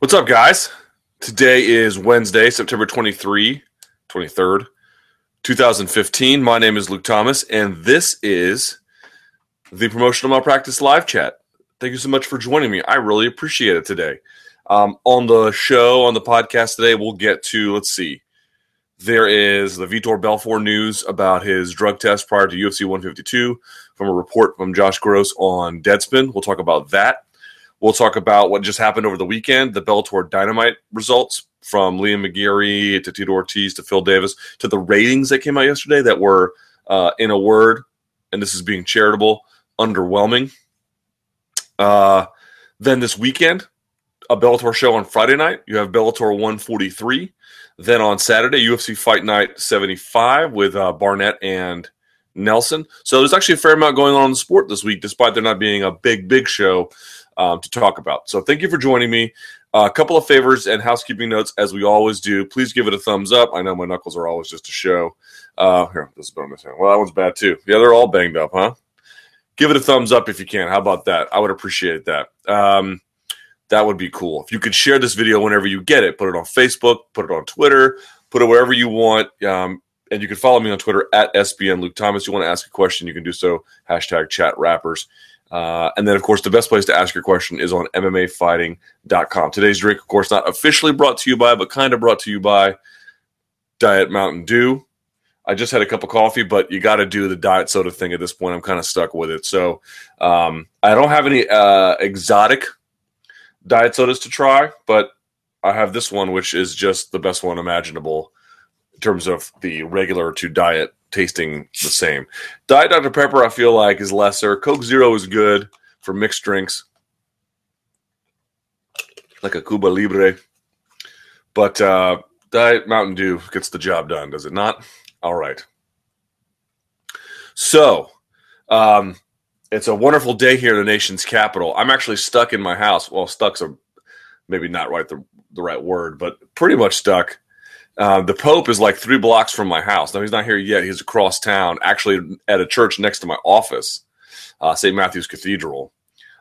What's up, guys? Today is Wednesday, September 23, 23rd, 2015. My name is Luke Thomas, and this is the Promotional Malpractice Live Chat. Thank you so much for joining me. I really appreciate it today. Um, on the show, on the podcast today, we'll get to, let's see, there is the Vitor Belfort news about his drug test prior to UFC 152 from a report from Josh Gross on Deadspin. We'll talk about that. We'll talk about what just happened over the weekend, the Bellator Dynamite results from Liam McGeary to Tito Ortiz to Phil Davis to the ratings that came out yesterday that were, uh, in a word, and this is being charitable, underwhelming. Uh, then this weekend, a Bellator show on Friday night. You have Bellator 143. Then on Saturday, UFC Fight Night 75 with uh, Barnett and Nelson. So there's actually a fair amount going on in the sport this week, despite there not being a big, big show um, to talk about. So thank you for joining me. Uh, a couple of favors and housekeeping notes, as we always do. Please give it a thumbs up. I know my knuckles are always just a show. Uh, here, this is what Well, that one's bad too. Yeah, they're all banged up, huh? Give it a thumbs up if you can. How about that? I would appreciate that. Um, that would be cool. If you could share this video whenever you get it, put it on Facebook, put it on Twitter, put it wherever you want. Um, and you can follow me on Twitter at SBN Luke Thomas. You want to ask a question, you can do so. Hashtag chat rappers. Uh, and then, of course, the best place to ask your question is on MMAfighting.com. Today's drink, of course, not officially brought to you by, but kind of brought to you by Diet Mountain Dew. I just had a cup of coffee, but you got to do the diet soda thing at this point. I'm kind of stuck with it. So um, I don't have any uh, exotic diet sodas to try, but I have this one, which is just the best one imaginable in terms of the regular to diet tasting the same. Diet Dr. Pepper, I feel like, is lesser. Coke Zero is good for mixed drinks, like a Cuba Libre. But uh, Diet Mountain Dew gets the job done, does it not? All right. So, um, it's a wonderful day here in the nation's capital. I'm actually stuck in my house. Well, stuck's a maybe not right the, the right word, but pretty much stuck. Uh, the Pope is like three blocks from my house. Now he's not here yet. He's across town, actually at a church next to my office, uh, St. Matthew's Cathedral.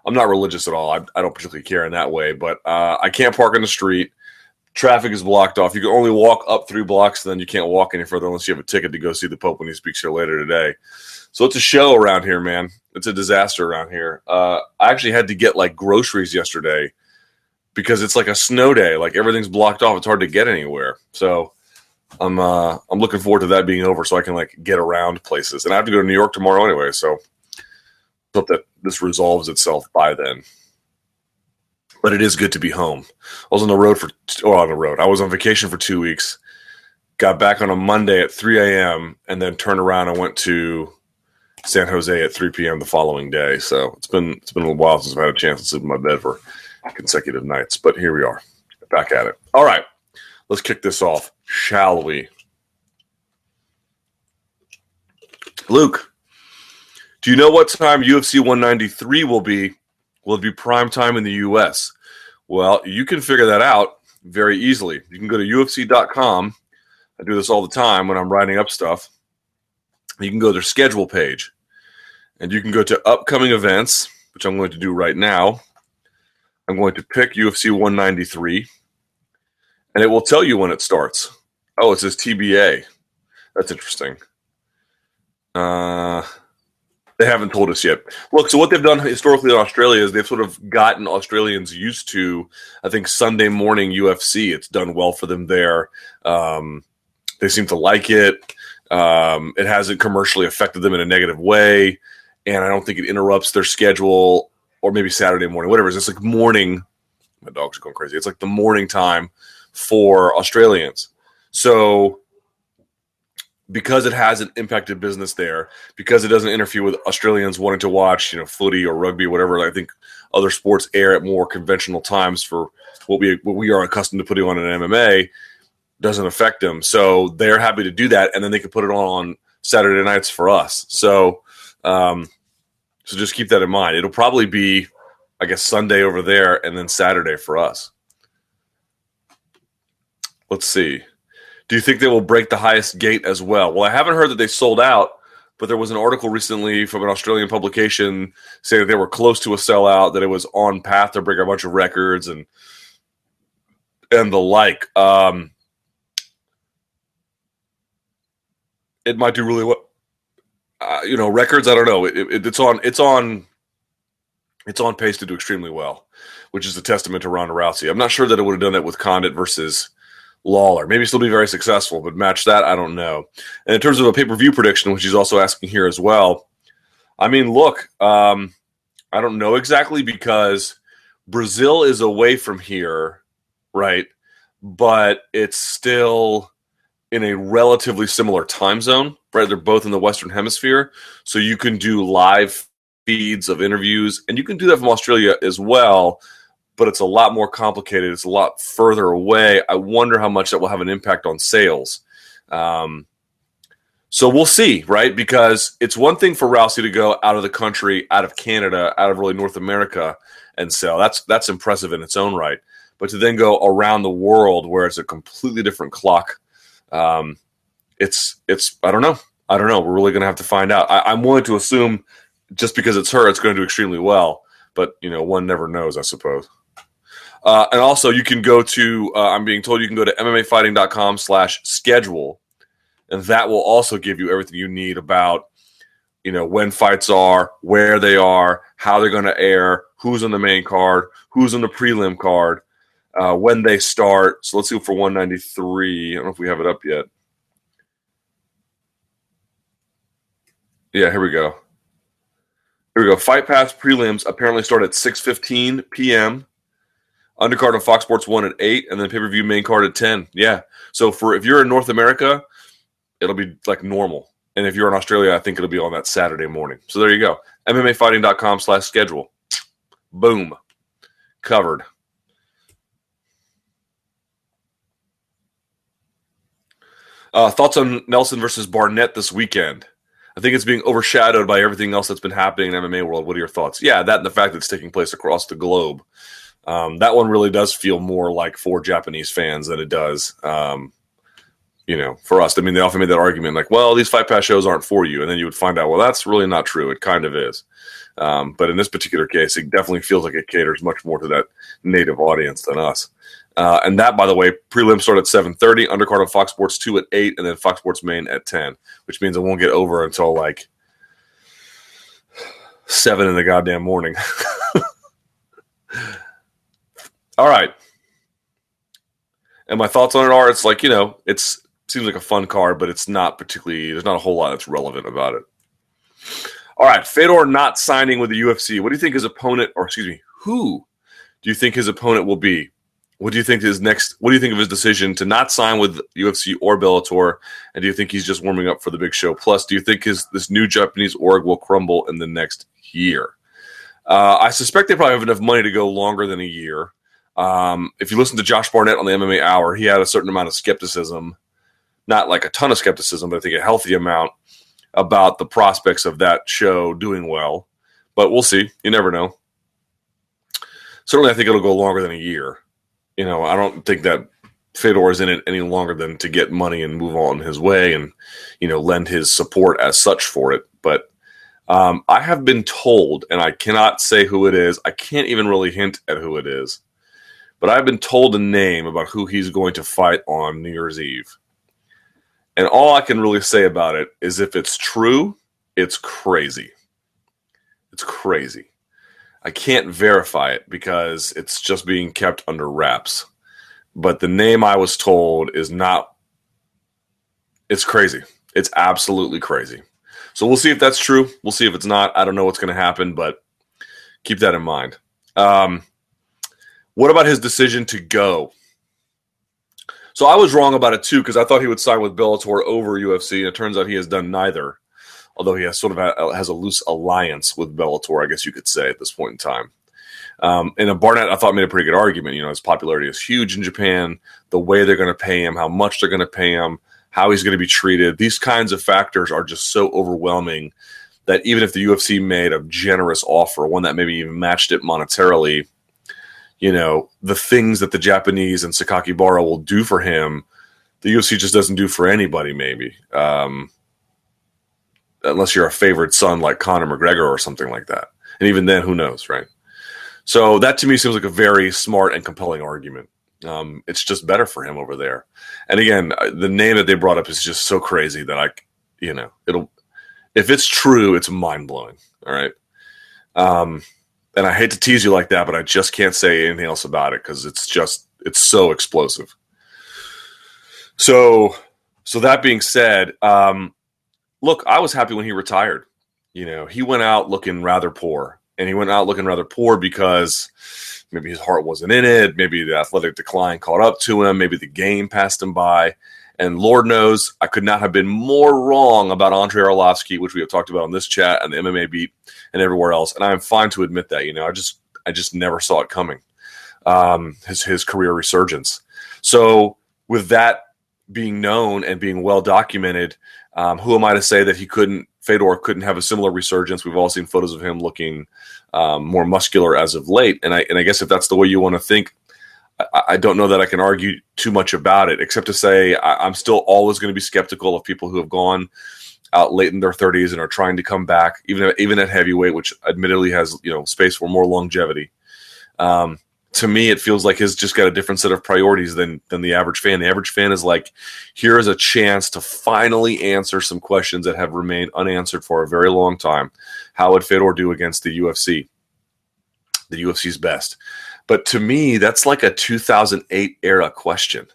I'm not religious at all. I, I don't particularly care in that way, but uh, I can't park in the street. Traffic is blocked off. You can only walk up three blocks, then you can't walk any further unless you have a ticket to go see the Pope when he speaks here later today. So it's a show around here, man. It's a disaster around here. Uh, I actually had to get like groceries yesterday because it's like a snow day. Like everything's blocked off. It's hard to get anywhere. So I'm uh, I'm looking forward to that being over so I can like get around places. And I have to go to New York tomorrow anyway. So hope that this resolves itself by then but it is good to be home. I was on the road for, or oh, on the road. I was on vacation for two weeks. Got back on a Monday at 3 a.m. and then turned around and went to San Jose at 3 p.m. the following day. So it's been it's been a little while since I've had a chance to sleep in my bed for consecutive nights. But here we are, back at it. All right, let's kick this off, shall we? Luke, do you know what time UFC 193 will be Will it be prime time in the US? Well, you can figure that out very easily. You can go to UFC.com. I do this all the time when I'm writing up stuff. You can go to their schedule page and you can go to upcoming events, which I'm going to do right now. I'm going to pick UFC 193 and it will tell you when it starts. Oh, it says TBA. That's interesting. Uh, they haven't told us yet. Look, so what they've done historically in Australia is they've sort of gotten Australians used to, I think, Sunday morning UFC. It's done well for them there. Um, they seem to like it. Um, it hasn't commercially affected them in a negative way. And I don't think it interrupts their schedule or maybe Saturday morning, whatever. It's like morning. My dogs are going crazy. It's like the morning time for Australians. So because it hasn't impacted business there, because it doesn't interfere with Australians wanting to watch, you know, footy or rugby whatever. I think other sports air at more conventional times for what we what we are accustomed to putting on an MMA doesn't affect them. So they're happy to do that, and then they can put it on on Saturday nights for us. So, um, so just keep that in mind. It'll probably be, I guess, Sunday over there, and then Saturday for us. Let's see. Do you think they will break the highest gate as well? Well, I haven't heard that they sold out, but there was an article recently from an Australian publication saying that they were close to a sellout, that it was on path to break a bunch of records, and and the like. Um, it might do really well. Uh, you know, records. I don't know. It, it, it's on. It's on. It's on pace to do extremely well, which is a testament to Ronda Rousey. I'm not sure that it would have done that with Condit versus Lawler. Maybe still be very successful, but match that, I don't know. And in terms of a pay per view prediction, which he's also asking here as well, I mean, look, um, I don't know exactly because Brazil is away from here, right? But it's still in a relatively similar time zone, They're both in the Western Hemisphere. So you can do live feeds of interviews, and you can do that from Australia as well, but it's a lot more complicated. It's a lot further away. I wonder how much that will have an impact on sales. Um, so we'll see, right? Because it's one thing for Rousey to go out of the country, out of Canada, out of really North America and sell. That's that's impressive in its own right. But to then go around the world where it's a completely different clock, um, it's it's I don't know. I don't know. We're really going to have to find out. I, I'm willing to assume just because it's her, it's going to do extremely well. But you know, one never knows, I suppose. Uh, and also, you can go to. Uh, I'm being told you can go to MMAfighting.com/schedule, and that will also give you everything you need about you know when fights are, where they are, how they're going to air, who's on the main card, who's on the prelim card, uh, when they start. So let's see for 193. I don't know if we have it up yet. Yeah, here we go. Here we go. Fight Pass prelims apparently start at 6:15 p.m. Undercard on Fox Sports One at eight, and then pay per view main card at 10. Yeah. So for if you're in North America, it'll be like normal. And if you're in Australia, I think it'll be on that Saturday morning. So there you go. MMAfighting.com slash schedule. Boom. Covered. Uh, thoughts on Nelson versus Barnett this weekend? I think it's being overshadowed by everything else that's been happening in MMA world. What are your thoughts? Yeah, that and the fact that it's taking place across the globe. Um, that one really does feel more like for Japanese fans than it does um, you know, for us. I mean, they often made that argument like, well, these fight pass shows aren't for you. And then you would find out, well, that's really not true. It kind of is. Um, but in this particular case, it definitely feels like it caters much more to that native audience than us. Uh, and that, by the way, prelim start at 7.30, undercard on Fox Sports 2 at 8, and then Fox Sports Main at 10, which means it won't get over until like 7 in the goddamn morning. All right. And my thoughts on it are it's like, you know, it's seems like a fun card, but it's not particularly. There's not a whole lot that's relevant about it. All right, Fedor not signing with the UFC. What do you think his opponent, or excuse me, who do you think his opponent will be? What do you think his next? What do you think of his decision to not sign with UFC or Bellator? And do you think he's just warming up for the big show? Plus, do you think his this new Japanese org will crumble in the next year? Uh, I suspect they probably have enough money to go longer than a year. Um, if you listen to Josh Barnett on the MMA Hour, he had a certain amount of skepticism not like a ton of skepticism, but I think a healthy amount about the prospects of that show doing well. But we'll see. You never know. Certainly, I think it'll go longer than a year. You know, I don't think that Fedor is in it any longer than to get money and move on his way and, you know, lend his support as such for it. But um, I have been told, and I cannot say who it is. I can't even really hint at who it is. But I've been told a name about who he's going to fight on New Year's Eve. And all I can really say about it is if it's true, it's crazy. It's crazy. I can't verify it because it's just being kept under wraps. But the name I was told is not, it's crazy. It's absolutely crazy. So we'll see if that's true. We'll see if it's not. I don't know what's going to happen, but keep that in mind. Um, what about his decision to go? So I was wrong about it too because I thought he would sign with Bellator over UFC, and it turns out he has done neither. Although he has sort of a, has a loose alliance with Bellator, I guess you could say at this point in time. Um, and Barnett, I thought made a pretty good argument. You know, his popularity is huge in Japan. The way they're going to pay him, how much they're going to pay him, how he's going to be treated. These kinds of factors are just so overwhelming that even if the UFC made a generous offer, one that maybe even matched it monetarily, you know, the things that the Japanese and Sakakibara will do for him, the UFC just doesn't do for anybody, maybe. Um, unless you're a favorite son like Conor McGregor or something like that. And even then, who knows, right? So that to me seems like a very smart and compelling argument. Um, it's just better for him over there. And again, uh, the name that they brought up is just so crazy that I, you know, it'll if it's true, it's mind blowing. All right. Um, and I hate to tease you like that, but I just can't say anything else about it because it's just it's so explosive. So, so that being said, um, look, I was happy when he retired. You know, he went out looking rather poor, and he went out looking rather poor because maybe his heart wasn't in it, maybe the athletic decline caught up to him, maybe the game passed him by. And Lord knows I could not have been more wrong about Andrei Arlovsky, which we have talked about on this chat and the MMA beat and everywhere else. And I'm fine to admit that. You know, I just I just never saw it coming. Um, his his career resurgence. So with that being known and being well documented, um, who am I to say that he couldn't Fedor couldn't have a similar resurgence? We've all seen photos of him looking um, more muscular as of late, and I and I guess if that's the way you want to think, I, I don't know that I can argue too much about it, except to say I, I'm still always going to be skeptical of people who have gone out late in their 30s and are trying to come back, even even at heavyweight, which admittedly has you know space for more longevity. Um, to me, it feels like he's just got a different set of priorities than than the average fan. The average fan is like, here is a chance to finally answer some questions that have remained unanswered for a very long time. How would Fedor do against the UFC? The UFC's best. But to me, that's like a 2008 era question.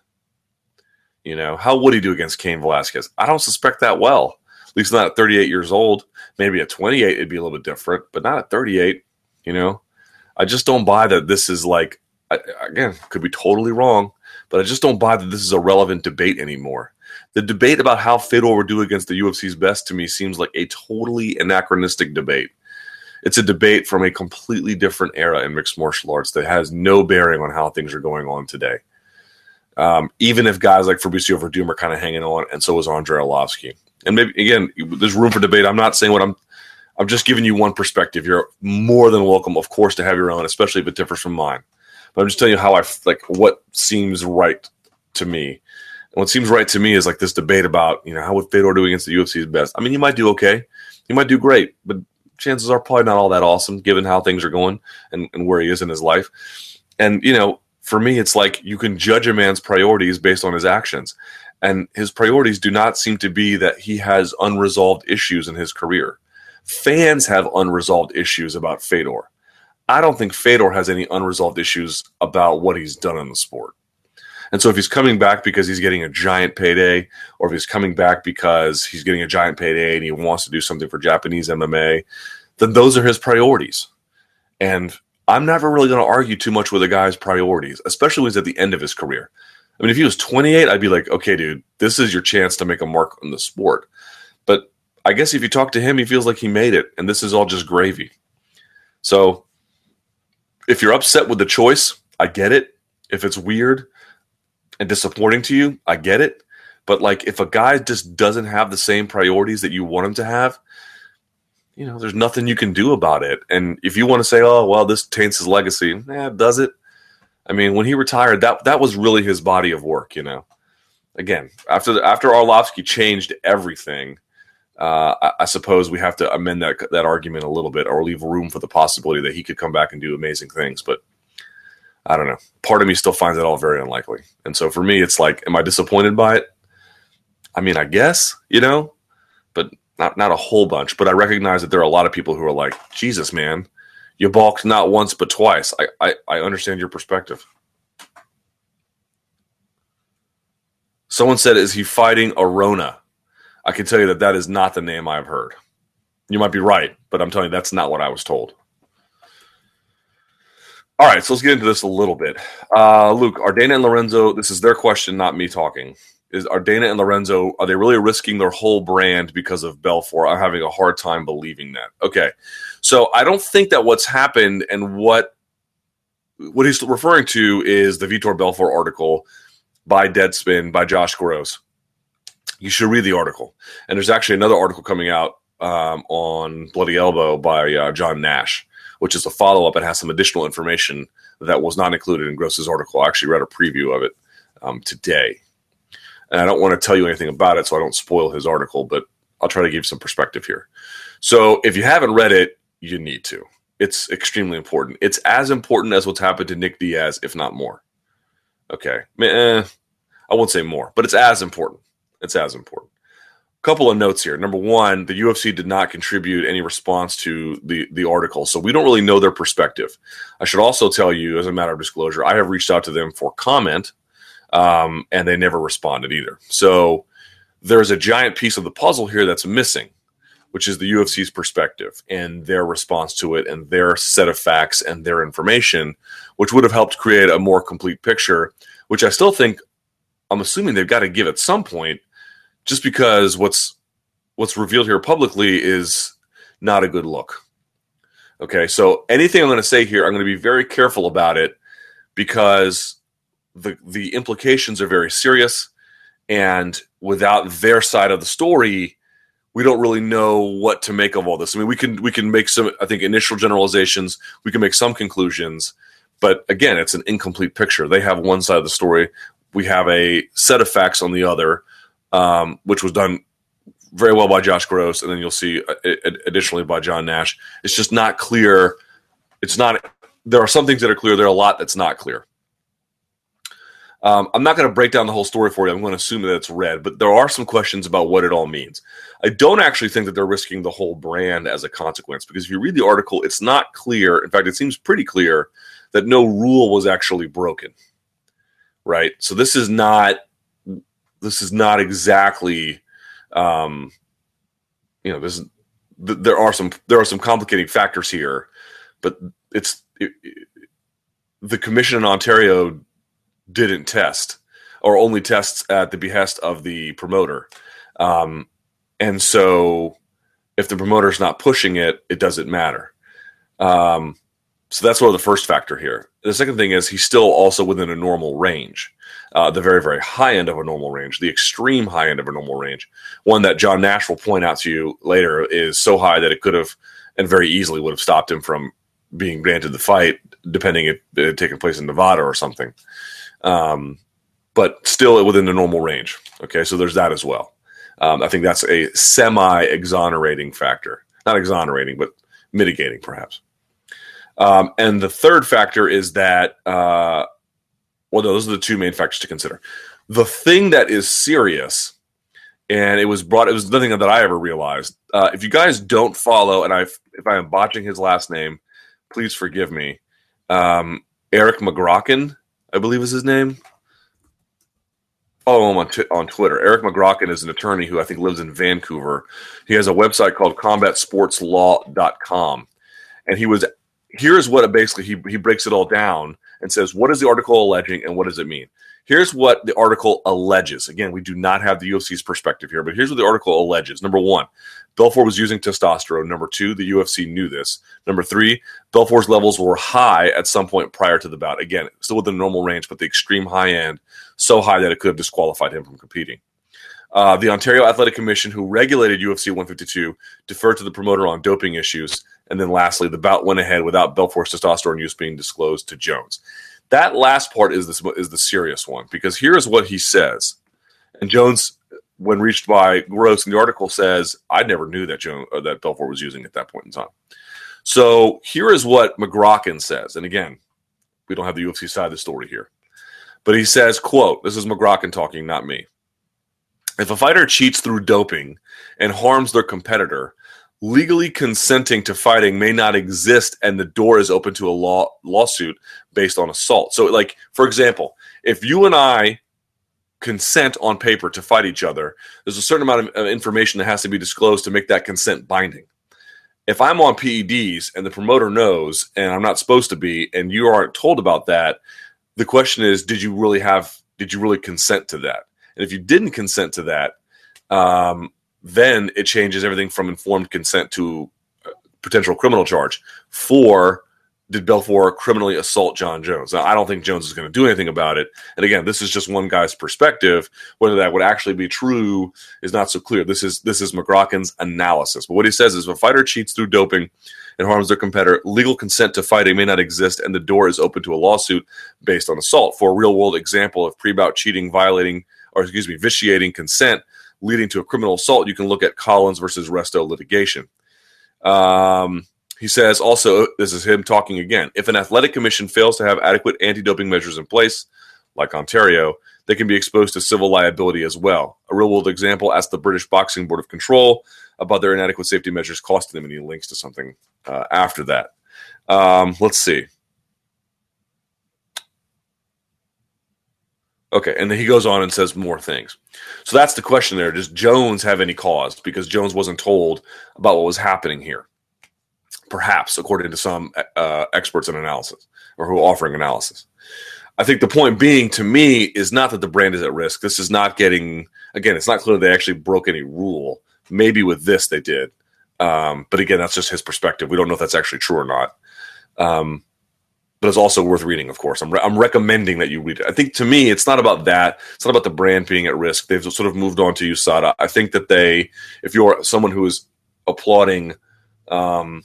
You know, how would he do against Cain Velasquez? I don't suspect that well. At least not at 38 years old. Maybe at 28 it'd be a little bit different, but not at 38. You know, I just don't buy that this is like again could be totally wrong, but I just don't buy that this is a relevant debate anymore. The debate about how Fedor would do against the UFC's best to me seems like a totally anachronistic debate. It's a debate from a completely different era in mixed martial arts that has no bearing on how things are going on today. Um, even if guys like Fabricio Werdum are kind of hanging on, and so is Andrei Arlovsky. And maybe again, there's room for debate. I'm not saying what I'm. I'm just giving you one perspective. You're more than welcome, of course, to have your own, especially if it differs from mine. But I'm just telling you how I like what seems right to me. And what seems right to me is like this debate about you know how would Fedor do against the UFC's best. I mean, you might do okay, you might do great, but chances are probably not all that awesome given how things are going and, and where he is in his life. And, you know, for me, it's like you can judge a man's priorities based on his actions. And his priorities do not seem to be that he has unresolved issues in his career. Fans have unresolved issues about Fedor. I don't think Fedor has any unresolved issues about what he's done in the sport. And so if he's coming back because he's getting a giant payday, or if he's coming back because he's getting a giant payday and he wants to do something for Japanese MMA, then those are his priorities. And I'm never really going to argue too much with a guy's priorities, especially when he's at the end of his career. I mean, if he was 28, I'd be like, okay, dude, this is your chance to make a mark on the sport. I guess if you talk to him, he feels like he made it, and this is all just gravy. So if you're upset with the choice, I get it. If it's weird, and disappointing to you, I get it. But like if a guy just doesn't have the same priorities that you want him to have, you know, there's nothing you can do about it. And if you want to say, "Oh, well, this taints his legacy," yeah, does it? I mean, when he retired, that that was really his body of work. You know, again, after after Arlovsky changed everything, uh, I, I, suppose we have to amend that that argument a little bit, or leave room for the possibility that he could come back and do amazing things. But I don't know. Part of me still finds it all very unlikely. And so for me, it's like, am I disappointed by it? I mean, I guess, you know, but not not a whole bunch. But I recognize that there are a lot of people who are like, Jesus, man, you balked not once but twice. I I, I understand your perspective. Someone said, "Is he fighting Arona?" I can tell you that that is not the name I've heard. You might be right, but I'm telling you that's not what I was told. All right, so let's get into this a little bit. Uh, Luke, are Dana and Lorenzo? This is their question, not me talking. Is are Dana and Lorenzo? Are they really risking their whole brand because of Belfort? I'm having a hard time believing that. Okay, so I don't think that what's happened and what what he's referring to is the Vitor Belfort article by Deadspin by Josh Gross. You should read the article, and there's actually another article coming out um, on Bloody Elbow by uh, John Nash which is a follow up and has some additional information that was not included in Gross's article. I actually read a preview of it um, today. And I don't want to tell you anything about it so I don't spoil his article, but I'll try to give some perspective here. So if you haven't read it, you need to. It's extremely important. It's as important as what's happened to Nick Diaz, if not more. Okay, eh, I won't say more, but it's as important. It's as important. A couple of notes here. Number one, the UFC did not contribute any response to the the article, so we don't really know their perspective. I should also tell you, as a matter of disclosure, I have reached out to them for comment, um, and they never responded either. So there's a giant piece of the puzzle here that's missing which is the UFC's perspective and their response to it and their set of facts and their information, which would have helped create a more complete picture, which I still think I'm assuming they've got to give at some point, just because what's what's revealed here publicly is not a good look. Okay, so anything I'm going to say here, I'm going to be very careful about it because the the implications are very serious, and without their side of the story, we don't really know what to make of all this. I mean, we can we can make some I think initial generalizations, we can make some conclusions, but again, it's an incomplete picture. They have one side of the story, we have a set of facts on the other, um, which was done very well by Josh Gross, and then you'll see uh, additionally by John Nash. It's just not clear. It's not. There are some things that are clear. There are a lot that's not clear. Um, I'm not going to break down the whole story for you. I'm going to assume that it's read, but there are some questions about what it all means. I don't actually think that they're risking the whole brand as a consequence because if you read the article, it's not clear. In fact, it seems pretty clear that no rule was actually broken. Right. So this is not this is not exactly um, you know this is, th- there are some there are some complicating factors here, but it's it, it, the commission in Ontario didn't test or only tests at the behest of the promoter. Um, and so if the promoter's not pushing it, it doesn't matter. Um, so that's one of the first factor here. The second thing is he's still also within a normal range, uh, the very, very high end of a normal range, the extreme high end of a normal range. One that John Nash will point out to you later is so high that it could have and very easily would have stopped him from being granted the fight, depending if it had taken place in Nevada or something um, but still within the normal range. Okay, so there's that as well. Um, I think that's a semi exonerating factor. Not exonerating, but mitigating perhaps. Um, and the third factor is that, uh, well, those are the two main factors to consider. The thing that is serious, and it was brought, it was nothing that I ever realized. Uh, if you guys don't follow, and I, if I am botching his last name, please forgive me. Um, Eric Magraken I believe is his name. Follow him on, t- on Twitter. Eric Magraken is an attorney who I think lives in Vancouver. He has a website called combatsportslaw.com. And he was here's what it basically he, he breaks it all down and says what is the article alleging and what does it mean here's what the article alleges again we do not have the ufc's perspective here but here's what the article alleges number one Belfort was using testosterone. Number two, the UFC knew this. Number three, Belfort's levels were high at some point prior to the bout. Again, still within normal range, but the extreme high end, so high that it could have disqualified him from competing. Uh, the Ontario Athletic Commission, who regulated UFC 152, deferred to the promoter on doping issues. And then lastly, the bout went ahead without Belfort's testosterone use being disclosed to Jones. That last part is, this, is the serious one because here's what he says. And Jones when reached by Gross, in the article says, I never knew that Joe, uh, that Belfort was using at that point in time. So here is what Magraken says. And again, we don't have the UFC side of the story here. But he says, quote, this is Magraken talking, not me. If a fighter cheats through doping and harms their competitor, legally consenting to fighting may not exist and the door is open to a law lawsuit based on assault. So like for example, if you and I consent on paper to fight each other, there's a certain amount of information that has to be disclosed to make that consent binding. If I'm on PEDs and the promoter knows and I'm not supposed to be, and you aren't told about that, the question is, did you really have, did you really consent to that? And if you didn't consent to that, um, then it changes everything from informed consent to potential criminal charge for did Belfort criminally assault Jon Jones? Now, I don't think Jones is going to do anything about it. And again, this is just one guy's perspective. Whether that would actually be true is not so clear. This is this is Magraken's analysis. But what he says is, if a fighter cheats through doping and harms their competitor, legal consent to fighting may not exist, and the door is open to a lawsuit based on assault. For a real world example of pre-bout cheating, violating, or excuse me, vitiating consent, leading to a criminal assault, you can look at Collins versus Resto litigation. Um, he says also, this is him talking again. If an athletic commission fails to have adequate anti doping measures in place, like Ontario, they can be exposed to civil liability as well. A real world example asked the British Boxing Board of Control about their inadequate safety measures costing them, and he links to something uh, after that. Um, let's see. Okay, and then he goes on and says more things. So that's the question there. Does Jones have any cause? Because Jones wasn't told about what was happening here. Perhaps, according to some uh, experts in analysis or who are offering analysis. I think the point being to me is not that the brand is at risk. This is not getting, again, it's not clear they actually broke any rule. Maybe with this they did. Um, but again, that's just his perspective. We don't know if that's actually true or not. Um, but it's also worth reading, of course. I'm, re- I'm recommending that you read it. I think to me, it's not about that. It's not about the brand being at risk. They've sort of moved on to USADA. I think that they, if you're someone who is applauding, um,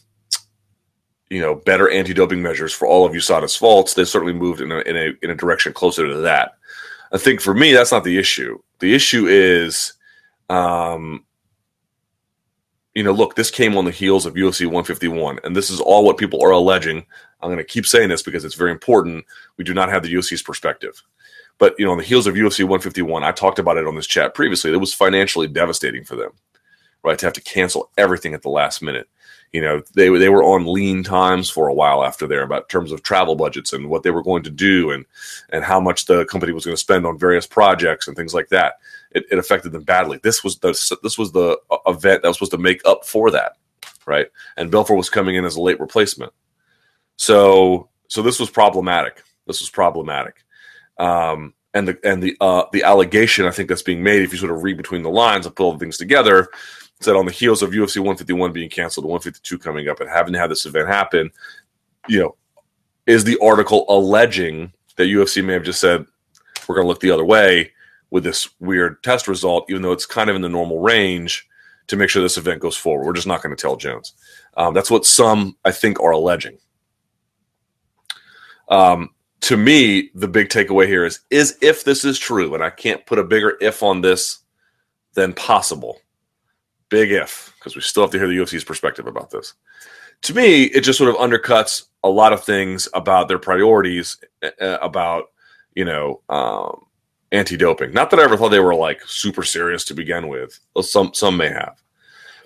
you know, better anti-doping measures for all of USADA's faults, they've certainly moved in a, in a in a direction closer to that. I think for me, that's not the issue. The issue is, um, you know, look, this came on the heels of UFC 151, and this is all what people are alleging. I'm going to keep saying this because it's very important. We do not have the UFC's perspective. But, you know, on the heels of UFC 151, I talked about it on this chat previously. It was financially devastating for them, right? To have to cancel everything at the last minute. You know, they, they were on lean times for a while after there about terms of travel budgets and what they were going to do and, and how much the company was going to spend on various projects and things like that it, it affected them badly. This was the this was the uh, event that was supposed to make up for that, right? And Belfort was coming in as a late replacement, so so this was problematic. This was problematic. Um, and the and the uh, the allegation I think that's being made, if you sort of read between the lines and pull the things together, said on the heels of UFC 151 being canceled, 152 coming up, and having to have this event happen, you know, is the article alleging that UFC may have just said we're going to look the other way with this weird test result, even though it's kind of in the normal range, to make sure this event goes forward. We're just not going to tell Jones. Um, that's what some, I think, are alleging. Um, to me, the big takeaway here is is if this is true, and I can't put a bigger if on this than possible. Big if, because we still have to hear the UFC's perspective about this. To me, it just sort of undercuts a lot of things about their priorities, about you know um, anti-doping. Not that I ever thought they were like super serious to begin with. Some some may have,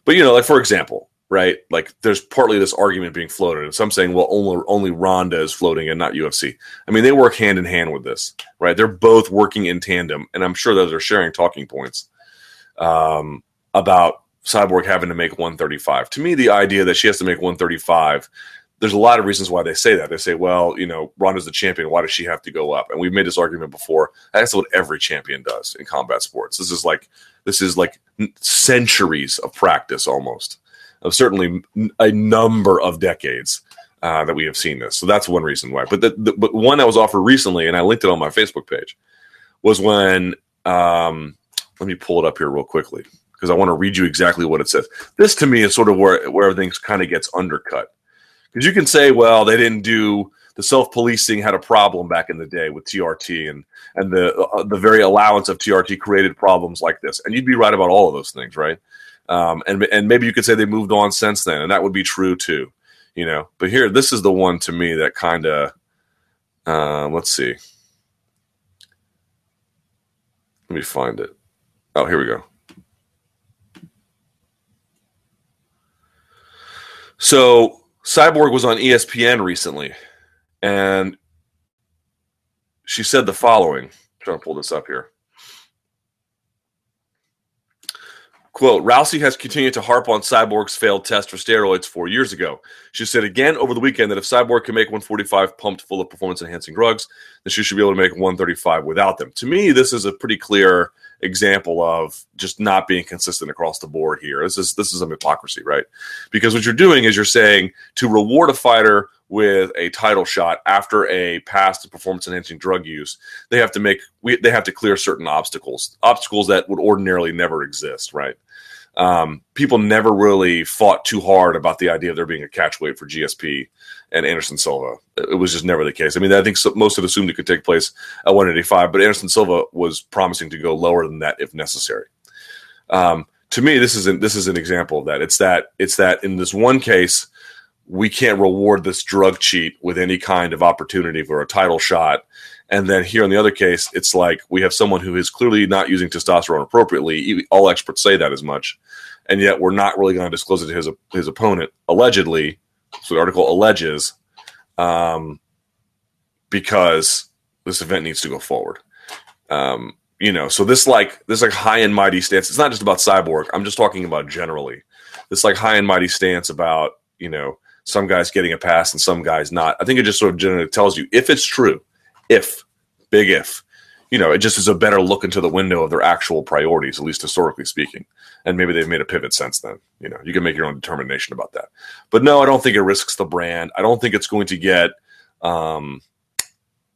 but you know, like for example, right? Like there's partly this argument being floated, and some saying, well, only only Ronda is floating and not UFC. I mean, they work hand in hand with this, right? They're both working in tandem, and I'm sure that they're sharing talking points um, about Cyborg having to make 135. To me, the idea that she has to make 135 there's a lot of reasons why they say that. They say, well, you know, Ronda's the champion. Why does she have to go up? And we've made this argument before. That's what every champion does in combat sports. This is like this is like centuries of practice, almost certainly a number of decades uh, that we have seen this. So that's one reason why. But the, the, but one that was offered recently, and I linked it on my Facebook page, was when um, let me pull it up here real quickly because I want to read you exactly what it says. This to me is sort of where where everything kind of gets undercut because you can say, well, they didn't do the self policing had a problem back in the day with TRT, and and the uh, the very allowance of TRT created problems like this, and you'd be right about all of those things, right? Um, and and maybe you could say they moved on since then, and that would be true too, you know. But here, this is the one to me that kind of, uh, let's see, let me find it. Oh, here we go. So Cyborg was on ESPN recently, and she said the following. I'm trying to pull this up here. Quote, Rousey has continued to harp on Cyborg's failed test for steroids four years ago. She said again over the weekend that if Cyborg can make 145 pumped full of performance enhancing drugs, then she should be able to make 135 without them. To me, this is a pretty clear example of just not being consistent across the board here. This is this is a hypocrisy, right? Because what you're doing is you're saying to reward a fighter with a title shot after a past performance enhancing drug use, they have to make we, they have to clear certain obstacles, obstacles that would ordinarily never exist, right? Um, people never really fought too hard about the idea of there being a catch weight for GSP and Anderson Silva. It was just never the case. I mean, I think so, most had assumed it could take place at 185, but Anderson Silva was promising to go lower than that if necessary. Um, to me, this is an, this is an example of that. It's that it's that in this one case we can't reward this drug cheat with any kind of opportunity for a title shot. And then here in the other case, it's like we have someone who is clearly not using testosterone appropriately. All experts say that as much, and yet we're not really going to disclose it to his his opponent allegedly. So the article alleges, um, because this event needs to go forward. Um, you know, so this like this like high and mighty stance. It's not just about cyborg. I'm just talking about generally. This like high and mighty stance about you know some guys getting a pass and some guys not. I think it just sort of generally tells you if it's true, if big if, you know, it just is a better look into the window of their actual priorities, at least historically speaking. And maybe they've made a pivot since then. You know, you can make your own determination about that. But no, I don't think it risks the brand. I don't think it's going to get, um,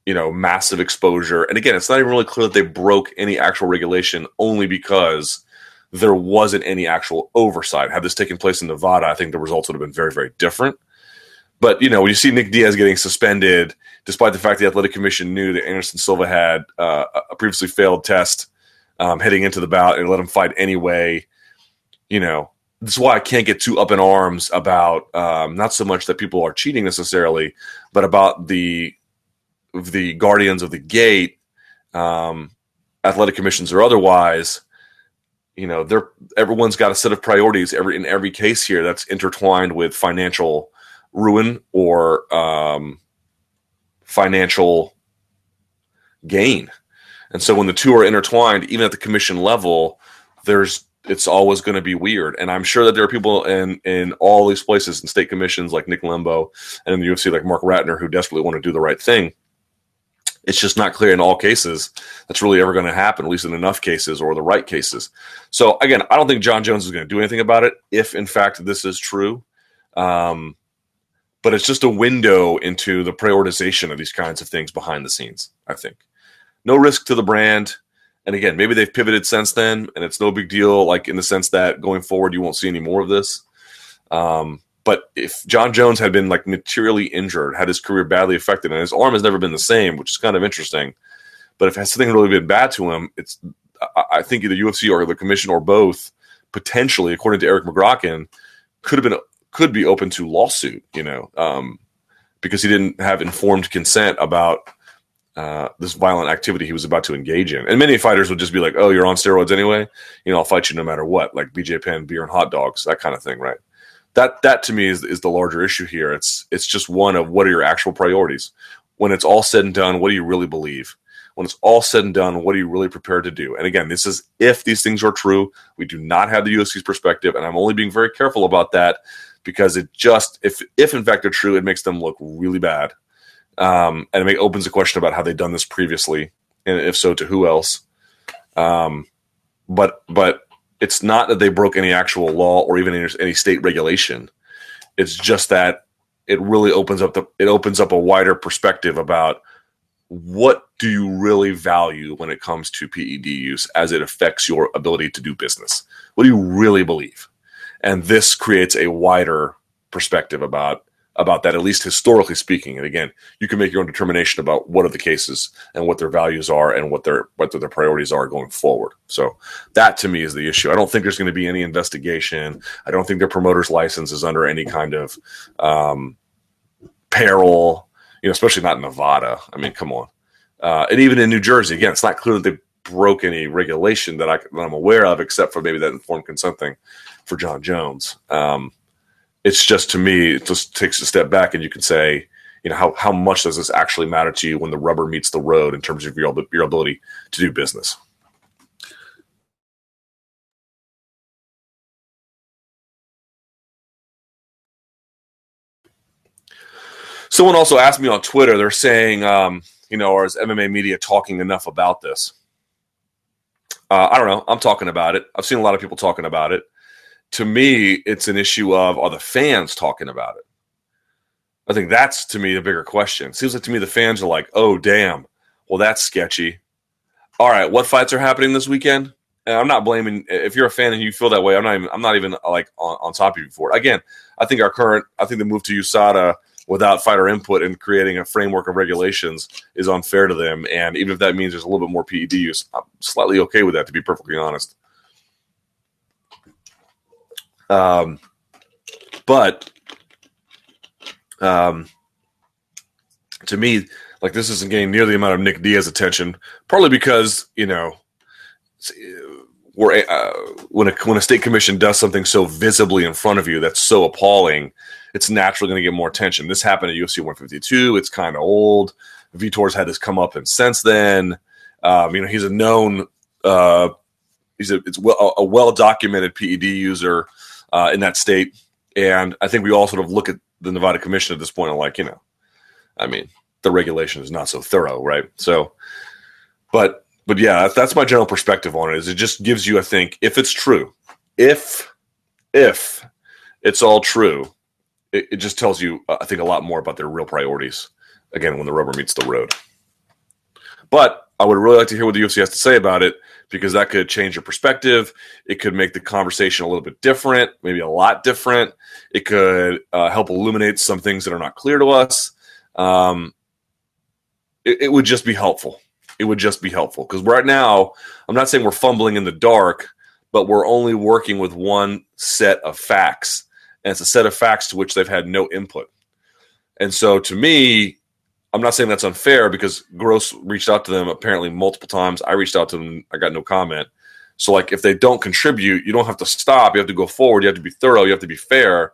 you know, massive exposure. And again, it's not even really clear that they broke any actual regulation only because there wasn't any actual oversight. Had this taken place in Nevada, I think the results would have been very, very different. But you know, when you see Nick Diaz getting suspended, despite the fact the athletic commission knew that Anderson Silva had uh, a previously failed test um, heading into the bout and let him fight anyway, you know, this is why I can't get too up in arms about um, not so much that people are cheating necessarily, but about the the guardians of the gate, um, athletic commissions or otherwise, you know, they're everyone's got a set of priorities every in every case here that's intertwined with financial ruin or um, financial gain. And so when the two are intertwined, even at the commission level, there's it's always going to be weird. And I'm sure that there are people in in all these places in state commissions like Nick Lembo and in the UFC like Marc Ratner who desperately want to do the right thing it's just not clear in all cases that's really ever going to happen, at least in enough cases or the right cases. So again, I don't think Jon Jones is going to do anything about it if, in fact, this is true. Um, but it's just a window into the prioritization of these kinds of things behind the scenes. I think no risk to the brand. And again, maybe they've pivoted since then, and it's no big deal. Like in the sense that going forward, you won't see any more of this. Um, but if Jon Jones had been like materially injured, had his career badly affected, and his arm has never been the same, which is kind of interesting. But if something really been bad to him, it's I think either UFC or the commission or both potentially, according to Eric Magraken, could have been could be open to lawsuit. You know, um, because he didn't have informed consent about uh, this violent activity he was about to engage in. And many fighters would just be like, "Oh, you're on steroids anyway. You know, I'll fight you no matter what." Like BJ Penn, beer and hot dogs, that kind of thing, right? that that to me is is the larger issue here. It's it's just one of what are your actual priorities. When it's all said and done, what do you really believe? When it's all said and done, what are you really prepared to do? And again, this is if these things are true. We do not have the UFC's perspective, and I'm only being very careful about that because it just if if in fact they're true, it makes them look really bad, um, and it opens a question about how they've done this previously, and if so, to who else. Um, but but it's not that they broke any actual law or even any, any state regulation. It's just that it really opens up the it opens up a wider perspective about what do you really value when it comes to PED use as it affects your ability to do business? What do you really believe? And this creates a wider perspective about about that, at least historically speaking. And again, you can make your own determination about what are the cases and what their values are and what their what their priorities are going forward. So that to me is the issue. I don't think there's going to be any investigation. I don't think their promoter's license is under any kind of um, peril. You know, especially not in Nevada. I mean, come on. Uh, and even in New Jersey, again, it's not clear that they broke any regulation that, I, that I'm aware of, except for maybe that informed consent thing for Jon Jones. Um, it's just to me, it just takes a step back and you can say, you know, how, how much does this actually matter to you when the rubber meets the road in terms of your, your ability to do business? Someone also asked me on Twitter, they're saying, um, you know, is MMA media talking enough about this? Uh, I don't know. I'm talking about it. I've seen a lot of people talking about it to me, it's an issue of are the fans talking about it? I think that's to me the bigger question. It seems like to me the fans are like, oh damn, well that's sketchy. All right, what fights are happening this weekend? And I'm not blaming if you're a fan and you feel that way. I'm not even I'm not even like on, on top of you for it. Again, I think our current I think the move to USADA without fighter input and creating a framework of regulations is unfair to them. And even if that means there's a little bit more PED use, I'm slightly okay with that to be perfectly honest. Um, but Um, to me, like this isn't getting near the amount of Nick Diaz attention, partly because you know we're, uh, when a when a state commission does something so visibly in front of you that's so appalling, it's naturally going to get more attention. This happened at UFC 152. It's kind of old. Vitor's had this come up and since then. Um, you know, he's a known, uh, he's a it's well, a well documented PED user uh, in that state, and I think we all sort of look at the Nevada Commission at this point and like, you know, I mean, the regulation is not so thorough, right? So, but but yeah, that's my general perspective on it. Is it just gives you, I think, if it's true, if if it's all true, it, it just tells you, uh, I think, a lot more about their real priorities. Again, when the rubber meets the road. But I would really like to hear what the UFC has to say about it because that could change your perspective. It could make the conversation a little bit different, maybe a lot different. It could uh, help illuminate some things that are not clear to us. Um, it, it would just be helpful. It would just be helpful because right now, I'm not saying we're fumbling in the dark, but we're only working with one set of facts. And it's a set of facts to which they've had no input. And so to me, I'm not saying that's unfair because Gross reached out to them apparently multiple times. I reached out to them, I got no comment. So like if they don't contribute, you don't have to stop. You have to go forward. You have to be thorough. You have to be fair.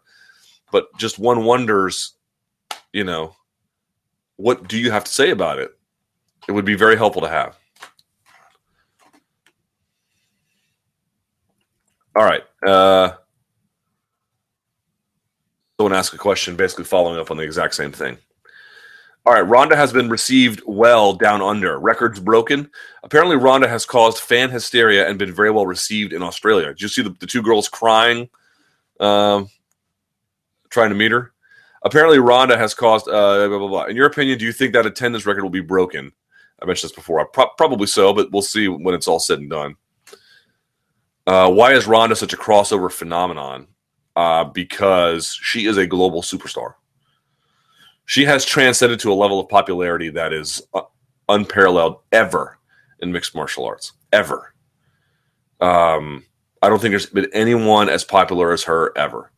But just one wonders, you know, what do you have to say about it? It would be very helpful to have. All right. Uh, someone asked a question basically following up on the exact same thing. All right, Ronda has been received well down under. Records broken. Apparently, Ronda has caused fan hysteria and been very well received in Australia. Did you see the, the two girls crying, um, trying to meet her? Apparently, Ronda has caused uh, blah, blah, blah. In your opinion, do you think that attendance record will be broken? I mentioned this before. Pro- probably so, but we'll see when it's all said and done. Uh, why is Ronda such a crossover phenomenon? Uh, because she is a global superstar she has transcended to a level of popularity that is uh, unparalleled ever in mixed martial arts ever. Um, i don't think there's been anyone as popular as her ever.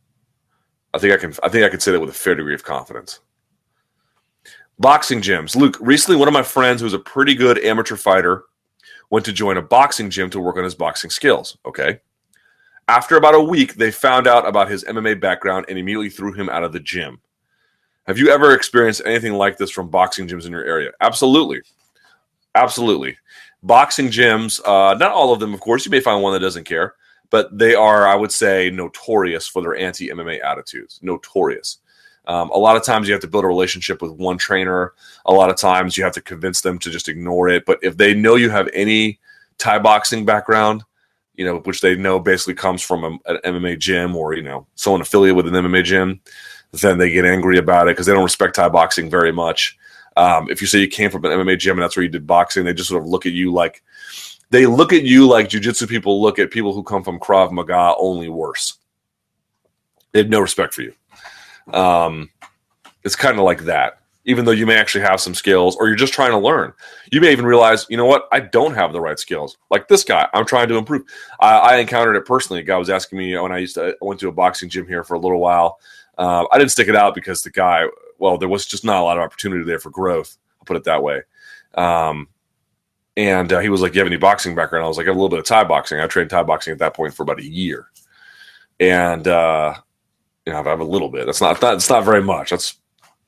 I think i can i think i can say that with a fair degree of confidence. Boxing gyms. Luke recently one of my friends who's a pretty good amateur fighter went to join a boxing gym to work on his boxing skills okay? After about a week they found out about his mma background and immediately threw him out of the gym have you ever experienced anything like this from boxing gyms in your area? Absolutely. Absolutely. Boxing gyms, uh, not all of them, of course. You may find one that doesn't care, but they are, I would say, notorious for their anti MMA attitudes. Notorious. Um, a lot of times you have to build a relationship with one trainer. A lot of times you have to convince them to just ignore it. But if they know you have any Thai boxing background, you know, which they know basically comes from a, an MMA gym or, you know, someone affiliated with an MMA gym, then they get angry about it because they don't respect Thai boxing very much. Um, if you say you came from an MMA gym and that's where you did boxing, they just sort of look at you like they look at you like jujitsu people look at people who come from Krav Maga, only worse. They have no respect for you. Um, it's kind of like that. Even though you may actually have some skills, or you're just trying to learn, you may even realize, you know what, I don't have the right skills. Like this guy, I'm trying to improve. I, I encountered it personally. A guy was asking me when I used to I went to a boxing gym here for a little while uh, I didn't stick it out because the guy, well, there was just not a lot of opportunity there for growth. I'll put it that way. Um, and uh, he was like, "You have any boxing background?" I was like, "I have a little bit of Thai boxing. I trained Thai boxing at that point for about a year." And uh, you know, I have a little bit. That's not that's not very much. That's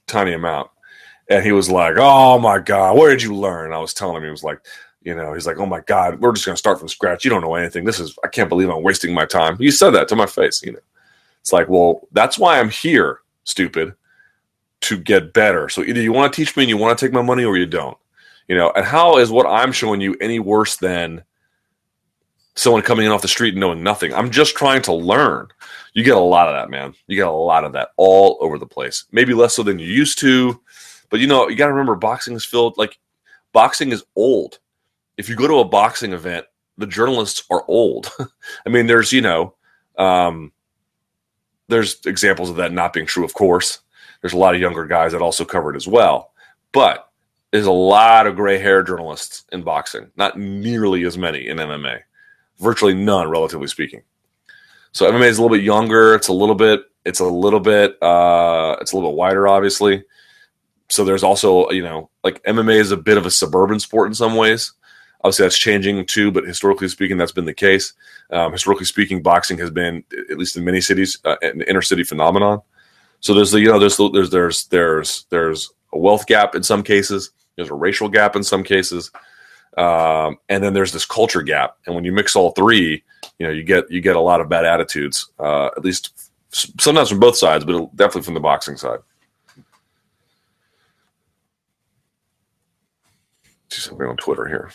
tiny amount. And he was like, "Oh my god, where did you learn?" I was telling him he was like, you know, he's like, "Oh my god, we're just to start from scratch. You don't know anything. This is I can't believe I'm wasting my time." He said that to my face, you know. It's like, well, that's why I'm here, stupid, to get better. So either you want to teach me and you want to take my money or you don't. You know, and how is what I'm showing you any worse than someone coming in off the street and knowing nothing? I'm just trying to learn. You get a lot of that, man. You get a lot of that all over the place. Maybe less so than you used to, but you know, you got to remember boxing is filled like boxing is old. If you go to a boxing event, the journalists are old. I mean, there's, you know, um, there's examples of that not being true, of course. There's a lot of younger guys that also cover it as well. But there's a lot of gray hair journalists in boxing, not nearly as many in MMA, virtually none, relatively speaking. So MMA is a little bit younger. It's a little bit, It's a little bit uh, it's a little bit wider, obviously. So there's also you know like MMA is a bit of a suburban sport in some ways. Obviously, that's changing too, but historically speaking, that's been the case. Um, historically speaking, boxing has been, at least in many cities, uh, an inner city phenomenon. So there's the you know there's there's there's there's there's a wealth gap in some cases. There's a racial gap in some cases, um, and then there's this culture gap. And when you mix all three, you know you get you get a lot of bad attitudes. Uh, at least sometimes from both sides, but definitely from the boxing side. See something on Twitter here.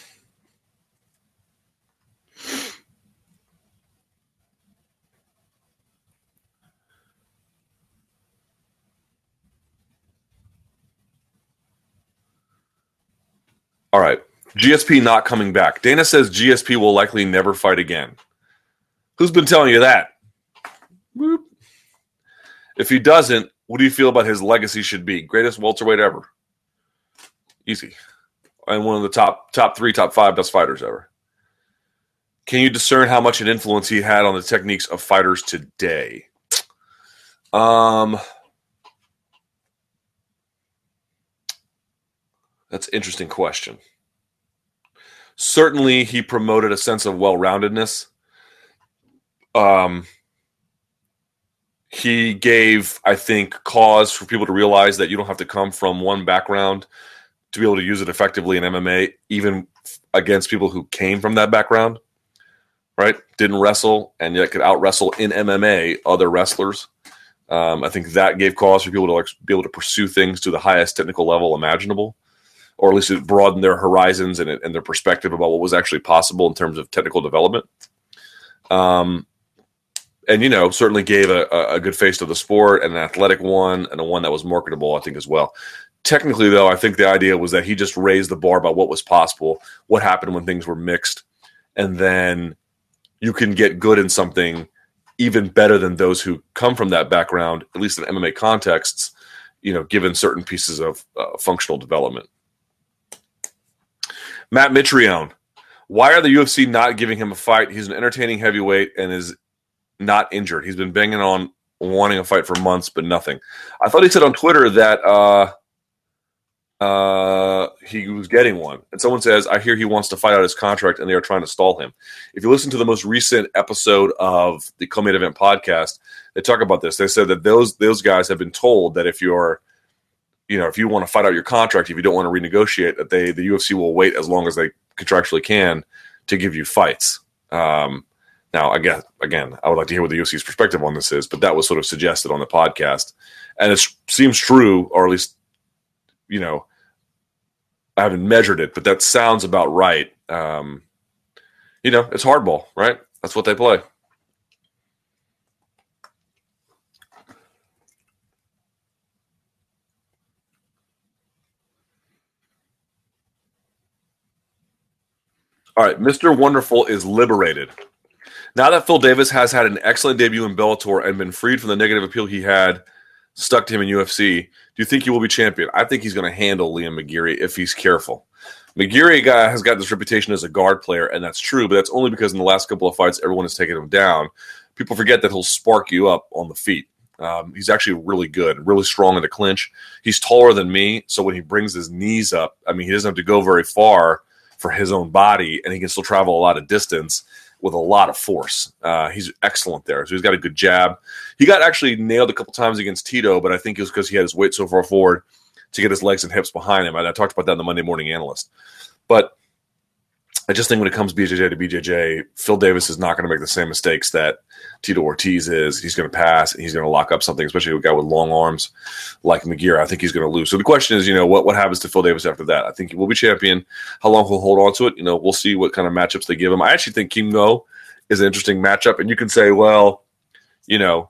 All right. GSP not coming back. Dana says GSP will likely never fight again. Who's been telling you that? Whoop. If he doesn't, what do you feel about his legacy should be? Greatest welterweight ever. Easy. And one of the top top three, top five best fighters ever. Can you discern how much an influence he had on the techniques of fighters today? Um That's an interesting question. Certainly, he promoted a sense of well roundedness. Um, he gave, I think, cause for people to realize that you don't have to come from one background to be able to use it effectively in MMA, even against people who came from that background, right? Didn't wrestle and yet could out wrestle in MMA other wrestlers. Um, I think that gave cause for people to like, be able to pursue things to the highest technical level imaginable or at least it broadened their horizons and, and their perspective about what was actually possible in terms of technical development. Um, and you know, certainly gave a, a good face to the sport and an athletic one and a one that was marketable, I think, as well. Technically, though, I think the idea was that he just raised the bar about what was possible, what happened when things were mixed, and then you can get good in something even better than those who come from that background, at least in MMA contexts, you know, given certain pieces of uh, functional development. Matt Mitrione. Why are the UFC not giving him a fight? He's an entertaining heavyweight and is not injured. He's been banging on wanting a fight for months, but nothing. I thought he said on Twitter that uh, uh, he was getting one. And someone says, I hear he wants to fight out his contract and they are trying to stall him. If you listen to the most recent episode of the Co-Main Event podcast, they talk about this. They said that those those guys have been told that if you're you know, if you want to fight out your contract, if you don't want to renegotiate, that they the UFC will wait as long as they contractually can to give you fights. Um, now, guess again, I would like to hear what the UFC's perspective on this is, but that was sort of suggested on the podcast, and it seems true, or at least, you know, I haven't measured it, but that sounds about right. Um, you know, it's hardball, right? That's what they play. All right, Mr. Wonderful is liberated. Now that Phil Davis has had an excellent debut in Bellator and been freed from the negative appeal he had stuck to him in UFC, do you think he will be champion? I think he's going to handle Liam McGeary if he's careful. McGeary guy has got this reputation as a guard player, and that's true, but that's only because in the last couple of fights, everyone has taken him down. People forget that he'll spark you up on the feet. Um, he's actually really good, really strong in the clinch. He's taller than me, so when he brings his knees up, I mean, he doesn't have to go very far for his own body, and he can still travel a lot of distance with a lot of force. Uh, he's excellent there. So he's got a good jab. He got actually nailed a couple times against Tito, but I think it was because he had his weight so far forward to get his legs and hips behind him. And I talked about that in the Monday Morning Analyst. But I just think when it comes BJJ to BJJ, Phil Davis is not going to make the same mistakes that Tito Ortiz is. He's going to pass and he's going to lock up something, especially a guy with long arms like McGeary. I think he's going to lose. So the question is, you know, what, what happens to Phil Davis after that? I think he will be champion. How long he'll hold on to it? You know, we'll see what kind of matchups they give him. I actually think King Mo is an interesting matchup. And you can say, well, you know,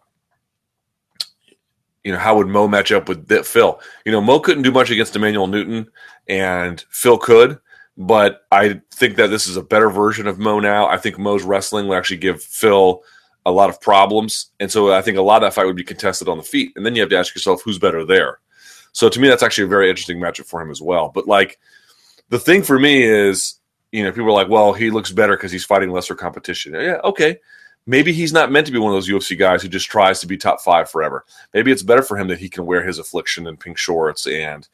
you know, how would Mo match up with Phil? You know, Mo couldn't do much against Emanuel Newton, and Phil could but I think that this is a better version of Mo now. I think Mo's wrestling will actually give Phil a lot of problems. And so I think a lot of that fight would be contested on the feet. And then you have to ask yourself who's better there. So to me, that's actually a very interesting matchup for him as well. But like the thing for me is, you know, people are like, well, he looks better because he's fighting lesser competition. Yeah, okay. maybe he's not meant to be one of those UFC guys who just tries to be top five forever. Maybe it's better for him that he can wear his affliction and pink shorts and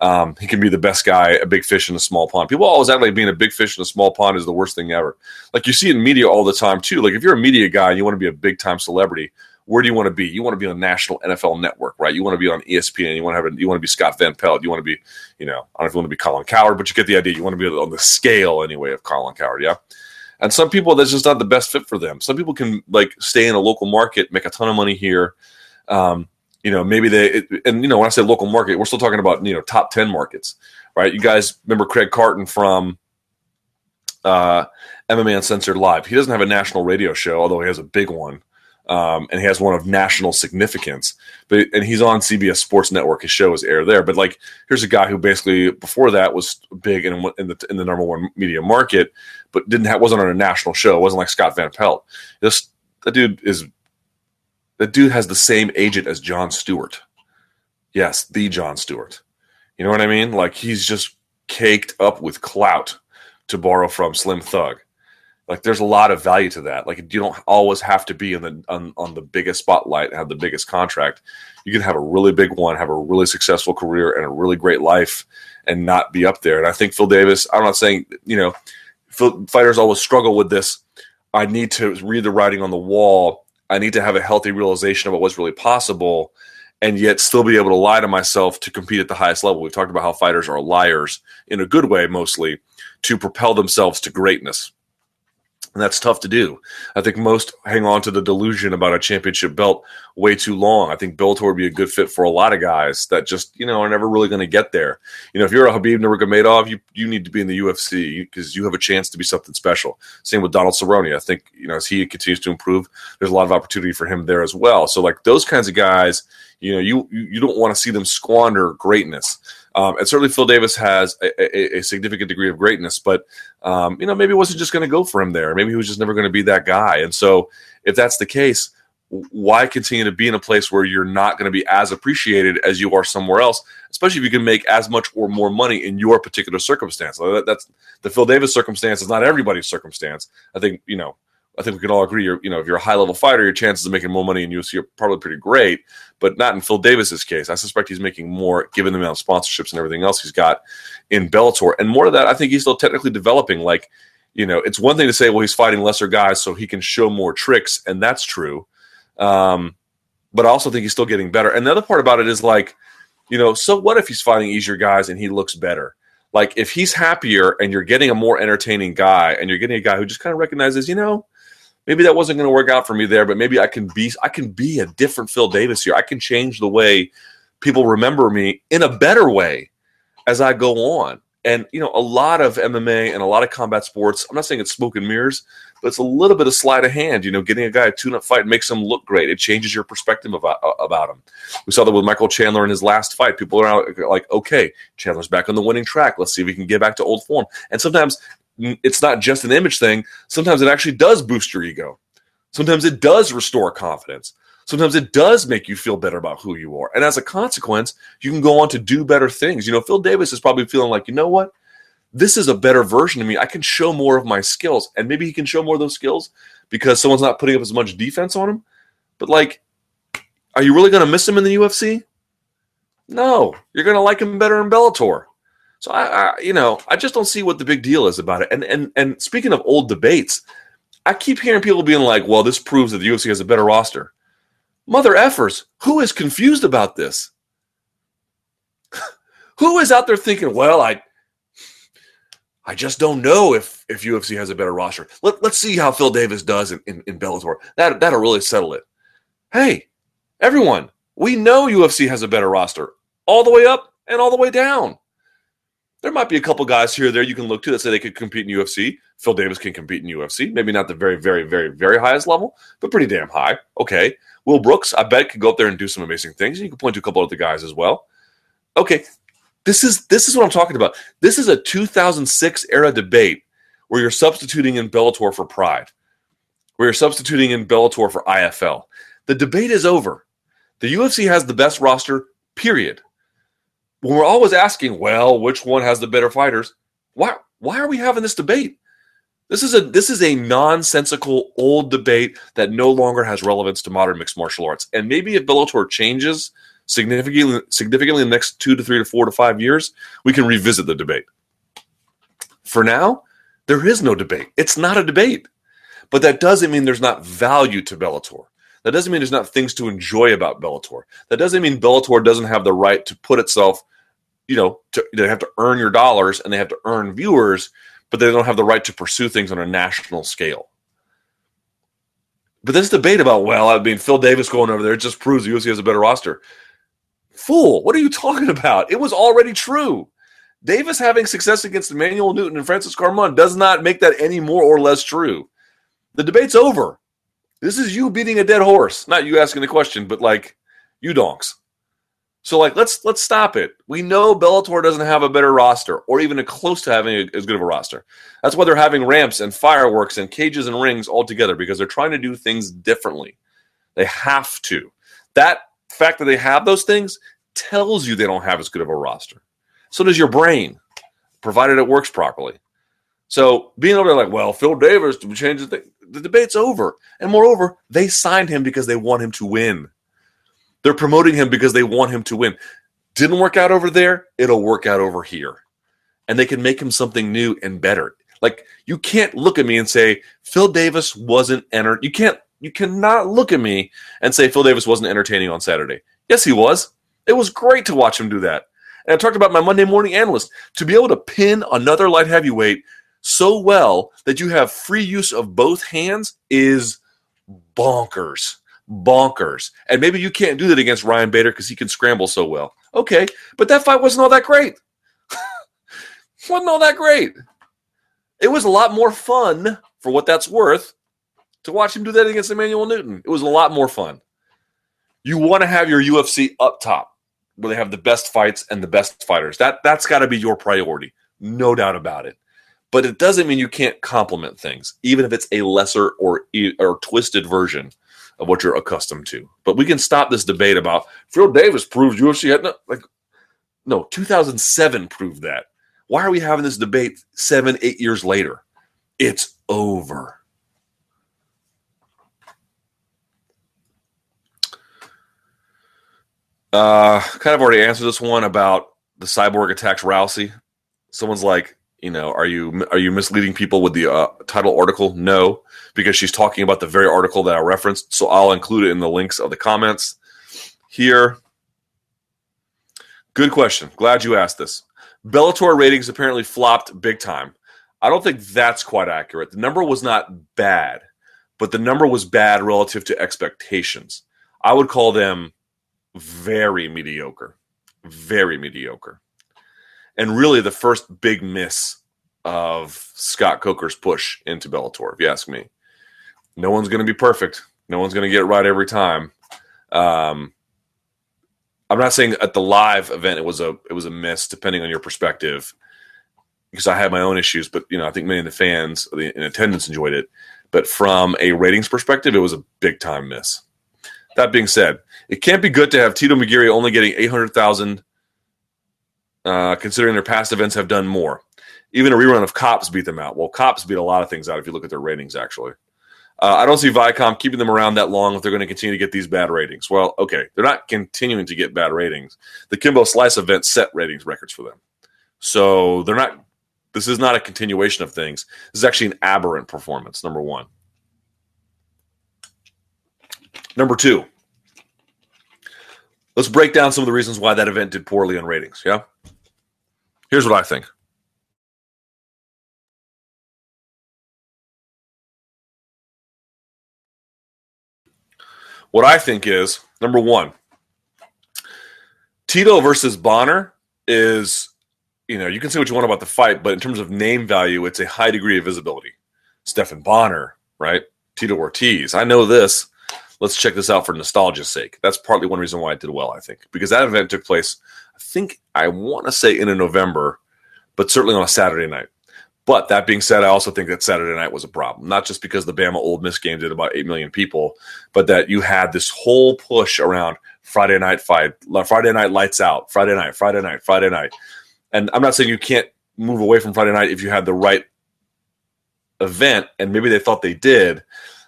um, he can be the best guy, a big fish in a small pond. People always act like being a big fish in a small pond is the worst thing ever. Like you see in media all the time too. Like if you're a media guy and you want to be a big time celebrity, where do you want to be? You want to be on national NFL network, right? You want to be on ESPN. You want to have a, you want to be Scott Van Pelt. You want to be, you know, I don't know if you want to be Colin Cowherd, but you get the idea. You want to be on the scale anyway of Colin Cowherd, yeah. And some people that's just not the best fit for them. Some people can like stay in a local market, make a ton of money here. Um, you know, maybe they it, and you know when I say local market, we're still talking about you know top ten markets, right? You guys remember Craig Carton from uh, MMA Uncensored Live? He doesn't have a national radio show, although he has a big one um, and he has one of national significance. But and he's on CBS Sports Network. His show is aired there. But like, here's a guy who basically before that was big in, in the in the number one media market, but didn't have wasn't on a national show. It wasn't like Scott Van Pelt. This that dude is that dude has the same agent as Jon Stewart. Yes, the Jon Stewart. You know what I mean? Like he's just caked up with clout to borrow from Slim Thug. Like there's a lot of value to that. Like you don't always have to be in the on, on the biggest spotlight and have the biggest contract. You can have a really big one, have a really successful career and a really great life, and not be up there. And I think Phil Davis. I'm not saying you know, fighters always struggle with this. I need to read the writing on the wall. I need to have a healthy realization of what's really possible, and yet still be able to lie to myself to compete at the highest level. We've talked about how fighters are liars in a good way, mostly to propel themselves to greatness and that's tough to do. I think most hang on to the delusion about a championship belt way too long. I think Bellator would be a good fit for a lot of guys that just, you know, are never really going to get there. You know, if you're a Khabib Nurmagomedov, you you need to be in the UFC because you have a chance to be something special. Same with Donald Cerrone. I think, you know, as he continues to improve, there's a lot of opportunity for him there as well. So like those kinds of guys, you know, you you don't want to see them squander greatness. Um, and certainly Phil Davis has a, a, a significant degree of greatness, but um, you know maybe it wasn't just going to go for him there. Maybe he was just never going to be that guy. And so if that's the case, why continue to be in a place where you're not going to be as appreciated as you are somewhere else, especially if you can make as much or more money in your particular circumstance? That's the Phil Davis circumstance is not everybody's circumstance. I think you know I think we can all agree. You know, if you're a high level fighter, your chances of making more money in UFC are probably pretty great, but not in Phil Davis's case. I suspect he's making more given the amount of sponsorships and everything else he's got in Bellator. And more of that, I think he's still technically developing. Like, you know, it's one thing to say, well, he's fighting lesser guys so he can show more tricks, and that's true. Um, but I also think he's still getting better. And the other part about it is like, you know, so what if he's fighting easier guys and he looks better? Like, if he's happier and you're getting a more entertaining guy and you're getting a guy who just kind of recognizes, you know, maybe that wasn't going to work out for me there, but maybe I can be I can be a different Phil Davis here. I can change the way people remember me in a better way as I go on. And you know, a lot of MMA and a lot of combat sports. I'm not saying it's smoke and mirrors, but it's a little bit of sleight of hand. You know, getting a guy a tune-up fight makes him look great. It changes your perspective about uh, about him. We saw that with Michael Chandler in his last fight. People are like, okay, Chandler's back on the winning track. Let's see if we can get back to old form. And sometimes it's not just an image thing. Sometimes it actually does boost your ego. Sometimes it does restore confidence. Sometimes it does make you feel better about who you are. And as a consequence, you can go on to do better things. You know, Phil Davis is probably feeling like, you know what? This is a better version of me. I can show more of my skills. And maybe he can show more of those skills because someone's not putting up as much defense on him. But like, are you really going to miss him in the UFC? No, you're going to like him better in Bellator. So I, I, you know, I just don't see what the big deal is about it. And and and speaking of old debates, I keep hearing people being like, "Well, this proves that the UFC has a better roster." Mother effers, who is confused about this? who is out there thinking, "Well, I, I just don't know if if UFC has a better roster. Let, let's see how Phil Davis does in, in, in Bellator. That that'll really settle it." Hey, everyone, we know UFC has a better roster, all the way up and all the way down there might be a couple guys here or there you can look to that say they could compete in UFC. Phil Davis can compete in UFC. Maybe not the very, very, very, very highest level, but pretty damn high. Okay. Will Brooks, I bet, could go up there and do some amazing things. And you can point to a couple other guys as well. Okay. This is this is what I'm talking about. This is a 2006 era debate where you're substituting in Bellator for Pride, where you're substituting in Bellator for IFL. The debate is over. The UFC has the best roster, period when we're always asking, well, which one has the better fighters? Why why are we having this debate? This is a this is a nonsensical old debate that no longer has relevance to modern mixed martial arts. And maybe if Bellator changes significantly significantly in the next two to three to four to five years, we can revisit the debate. For now, there is no debate. It's not a debate. But that doesn't mean there's not value to Bellator. That doesn't mean there's not things to enjoy about Bellator. That doesn't mean Bellator doesn't have the right to put itself, you know, to, they have to earn your dollars and they have to earn viewers, but they don't have the right to pursue things on a national scale. But this debate about, well, I mean, Phil Davis going over there just proves the UFC has a better roster. Fool, what are you talking about? It was already true. Davis having success against Emanuel Newton and Francis Carmont does not make that any more or less true. The debate's over. This is you beating a dead horse, not you asking the question, but like you donks. So like let's let's stop it. We know Bellator doesn't have a better roster or even a close to having a, as good of a roster. That's why they're having ramps and fireworks and cages and rings all together because they're trying to do things differently. They have to. That fact that they have those things tells you they don't have as good of a roster. So does your brain, provided it works properly. So being over there like, well, Phil Davis to change the thing, the debate's over. And moreover, they signed him because they want him to win. They're promoting him because they want him to win. Didn't work out over there, it'll work out over here. And they can make him something new and better. Like you can't look at me and say Phil Davis wasn't entered. You can't you cannot look at me and say Phil Davis wasn't entertaining on Saturday. Yes, he was. It was great to watch him do that. And I talked about my Monday morning analyst to be able to pin another light heavyweight so well that you have free use of both hands is bonkers. Bonkers. And maybe you can't do that against Ryan Bader because he can scramble so well. Okay, but that fight wasn't all that great. wasn't all that great. It was a lot more fun, for what that's worth, to watch him do that against Emanuel Newton. It was a lot more fun. You want to have your UFC up top where they have the best fights and the best fighters. That that's got to be your priority, no doubt about it. But it doesn't mean you can't complement things, even if it's a lesser or or twisted version of what you're accustomed to. But we can stop this debate about Phil Davis proves UFC had no like no 2007 proved that. Why are we having this debate seven eight years later? It's over. Uh, kind of already answered this one about the cyborg attacks Rousey. Someone's like, you know, are you are you misleading people with the uh, title article? No, because she's talking about the very article that I referenced. So I'll include it in the links of the comments here. Good question. Glad you asked this. Bellator ratings apparently flopped big time. I don't think that's quite accurate. The number was not bad, but the number was bad relative to expectations. I would call them very mediocre, very mediocre. And really, the first big miss of Scott Coker's push into Bellator, if you ask me. No one's going to be perfect. No one's going to get it right every time. Um, I'm not saying at the live event it was a it was a miss, depending on your perspective, because I had my own issues. But you know, I think many of the fans in attendance enjoyed it. But from a ratings perspective, it was a big time miss. That being said, it can't be good to have Tito McGeary only getting 800,000, uh, considering their past events have done more. Even a rerun of Cops beat them out. Well, Cops beat a lot of things out if you look at their ratings, actually. Uh, I don't see Viacom keeping them around that long if they're going to continue to get these bad ratings. Well, okay, they're not continuing to get bad ratings. The Kimbo Slice event set ratings records for them. So they're not, this is not a continuation of things. This is actually an aberrant performance, number one. Number two, let's break down some of the reasons why that event did poorly on ratings. Yeah. Here's what I think. What I think is number one, Tito versus Bonnar is, you know, you can say what you want about the fight, but in terms of name value, it's a high degree of visibility. Stephan Bonnar, right? Tito Ortiz. I know this let's check this out for nostalgia's sake. That's partly one reason why it did well, I think, because that event took place, I think, I want to say in November, but certainly on a Saturday night. But that being said, I also think that Saturday night was a problem, not just because the Bama Old Miss game did about 8 million people, but that you had this whole push around Friday night fight, Friday night lights out, Friday night, Friday night, Friday night. And I'm not saying you can't move away from Friday night if you had the right event, and maybe they thought they did.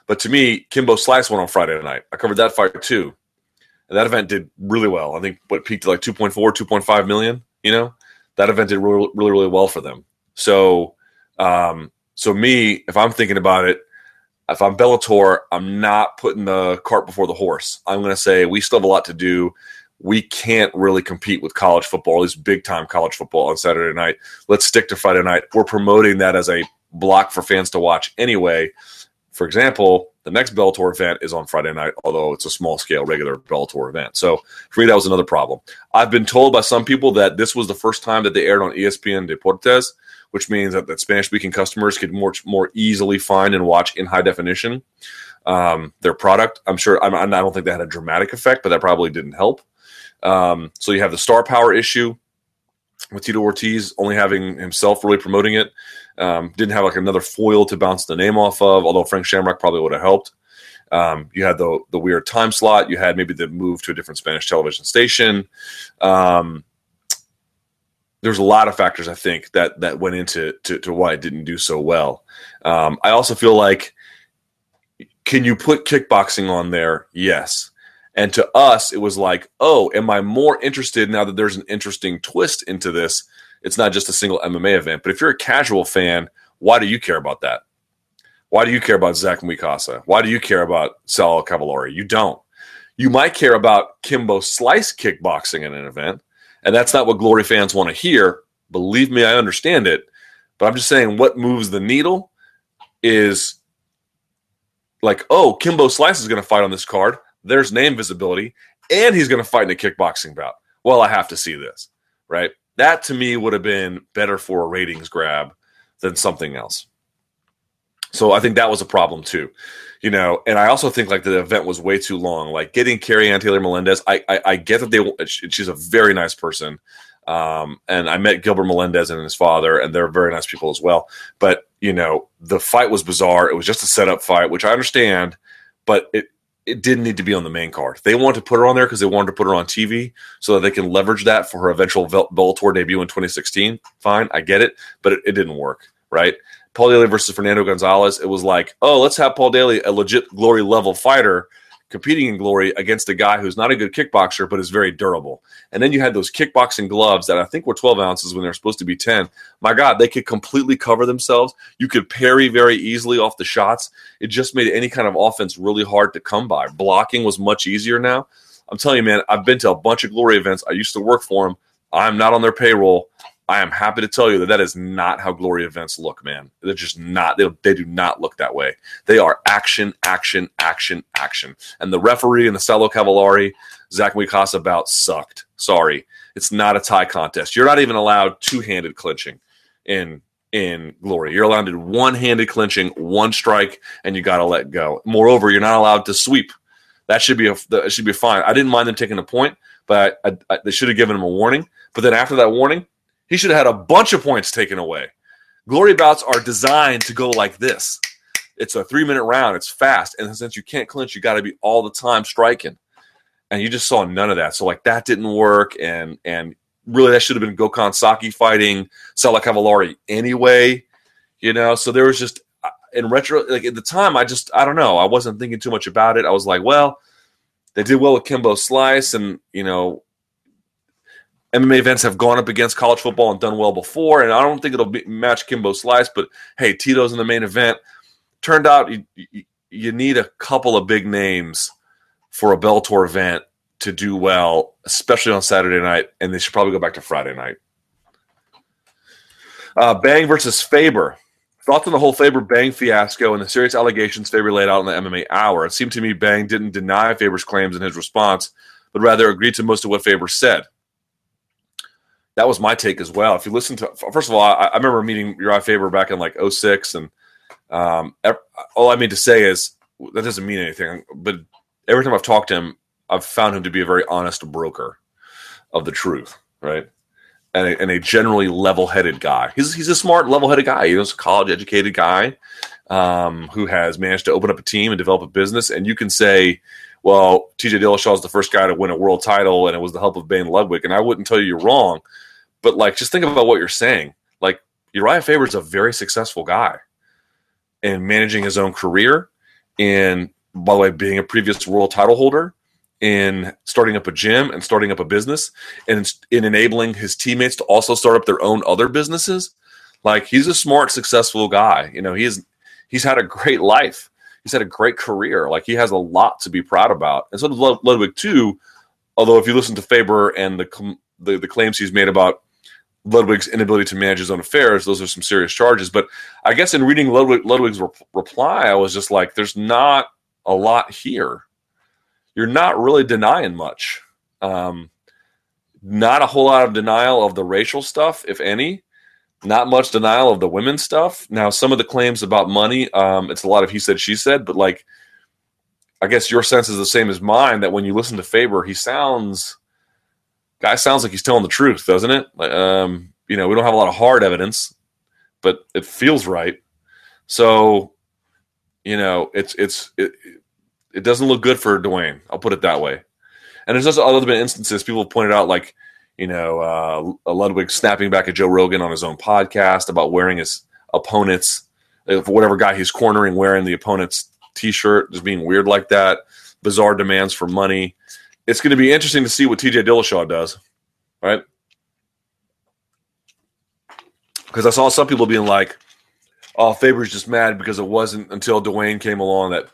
But to me, Kimbo Slice won on Friday night. I covered that fight too. And that event did really well. I think what peaked at like 2.4, 2.5 million, you know? That event did really, really, really well for them. So, um, so me, if I'm thinking about it, if I'm Bellator, I'm not putting the cart before the horse. I'm going to say we still have a lot to do. We can't really compete with college football, at least big time college football on Saturday night. Let's stick to Friday night. We're promoting that as a block for fans to watch anyway. For example, the next Bellator event is on Friday night, although it's a small scale regular Bellator event. So for me, that was another problem. I've been told by some people that this was the first time that they aired on ESPN Deportes which means that, that Spanish speaking customers could more more easily find and watch in high definition um, their product. I'm sure I'm, I don't think that had a dramatic effect, but that probably didn't help. Um, so you have the star power issue with Tito Ortiz only having himself really promoting it. Um, didn't have like another foil to bounce the name off of, although Frank Shamrock probably would have helped. Um, you had the the weird time slot. You had maybe the move to a different Spanish television station. Um, there's a lot of factors I think that that went into to, to why it didn't do so well. Um, I also feel like can you put kickboxing on there? Yes. And to us, it was like, oh, am I more interested now that there's an interesting twist into this? It's not just a single MMA event. But if you're a casual fan, why do you care about that? Why do you care about Zack Mwekassa? Why do you care about Sal Cavalari? You don't. You might care about Kimbo Slice kickboxing in an event, and that's not what Glory fans want to hear. Believe me, I understand it. But I'm just saying what moves the needle is like, oh, Kimbo Slice is going to fight on this card. There's name visibility, and he's going to fight in a kickboxing bout. Well, I have to see this, right? That to me would have been better for a ratings grab than something else. So I think that was a problem too you know, and I also think like the event was way too long. Like getting Keri Anne Taylor-Melendez, I, I, I get that they she's a very nice person, um, and I met Gilbert Melendez and his father, and they're very nice people as well. But you know, the fight was bizarre. It was just a setup fight, which I understand, but it it didn't need to be on the main card. They wanted to put her on there because they wanted to put her on TV so that they can leverage that for her eventual Bellator debut in 2016. Fine, I get it, but it, it didn't work, right? Paul Daley versus Fernando Gonzalez, it was like, oh, let's have Paul Daley, a legit glory level fighter, competing in glory against a guy who's not a good kickboxer, but is very durable. And then you had those kickboxing gloves that I think were 12 ounces when they're supposed to be 10. My God, they could completely cover themselves. You could parry very easily off the shots. It just made any kind of offense really hard to come by. Blocking was much easier now. I'm telling you, man, I've been to a bunch of glory events. I used to work for them. I'm not on their payroll. I am happy to tell you that that is not how glory events look, man. They're just not. They, they do not look that way. They are action, action, action, action. And the referee and the Saulo Cavalari, Zack Mwekassa bout sucked. Sorry, it's not a tie contest. You're not even allowed two-handed clinching in in glory. You're allowed to one-handed clinching, one strike, and you got to let go. Moreover, you're not allowed to sweep. That should be a that should be fine. I didn't mind them taking a point, but I, I, they should have given him a warning. But then after that warning, he should have had a bunch of points taken away. Glory bouts are designed to go like this. It's a three minute round. It's fast, and since you can't clinch, you got to be all the time striking. And you just saw none of that. So like that didn't work, and and really that should have been Gokhan Saki fighting Saulo Cavalari anyway. You know, so there was just uh, in retro, like at the time, I just I don't know. I wasn't thinking too much about it. I was like, well, they did well with Kimbo Slice, and you know MMA events have gone up against college football and done well before, and I don't think it'll be, match Kimbo Slice. But hey, Tito's in the main event. Turned out you, you, you need a couple of big names for a Bellator event to do well, especially on Saturday night, and they should probably go back to Friday night. Uh, Bang versus Faber. Thoughts on the whole Faber Bang fiasco and the serious allegations Faber laid out in the MMA Hour? It seemed to me Bang didn't deny Faber's claims in his response, but rather agreed to most of what Faber said that was my take as well. If you listen to, first of all, I, I remember meeting Uriah Faber back in like 06 and um, all I mean to say is that doesn't mean anything. But every time I've talked to him, I've found him to be a very honest broker of the truth, right? And a, and a generally level-headed guy. He's he's a smart, level-headed guy. He's a college-educated guy um, who has managed to open up a team and develop a business. And you can say, well, TJ Dillashaw is the first guy to win a world title, and it was the help of Duane Ludwig. And I wouldn't tell you you're wrong but like, just think about what you're saying. Like Uriah Faber is a very successful guy. in managing his own career, in by the way, being a previous world title holder, in starting up a gym and starting up a business, and in enabling his teammates to also start up their own other businesses. Like he's a smart, successful guy. You know, he's he's had a great life. He's had a great career. Like he has a lot to be proud about. And so does Ludwig too. Although if you listen to Faber and the the, the claims he's made about Ludwig's inability to manage his own affairs, those are some serious charges. But I guess in reading Ludwig, Ludwig's re- reply, I was just like, there's not a lot here. You're not really denying much. Um, not a whole lot of denial of the racial stuff, if any. Not much denial of the women stuff. Now, some of the claims about money, um, it's a lot of he said, she said, but like, I guess your sense is the same as mine that when you listen to Faber, he sounds guy sounds like he's telling the truth, doesn't it? Um, you know, we don't have a lot of hard evidence, but it feels right. So, you know, it's it's it, it doesn't look good for Duane. I'll put it that way. And there's also other been instances people have pointed out, like you know, uh, Ludwig snapping back at Joe Rogan on his own podcast about wearing his opponent's uh, whatever guy he's cornering wearing the opponent's t-shirt, just being weird like that. Bizarre demands for money it's going to be interesting to see what TJ Dillashaw does, right? Because I saw some people being like, "Oh, Faber's just mad because it wasn't until Duane came along that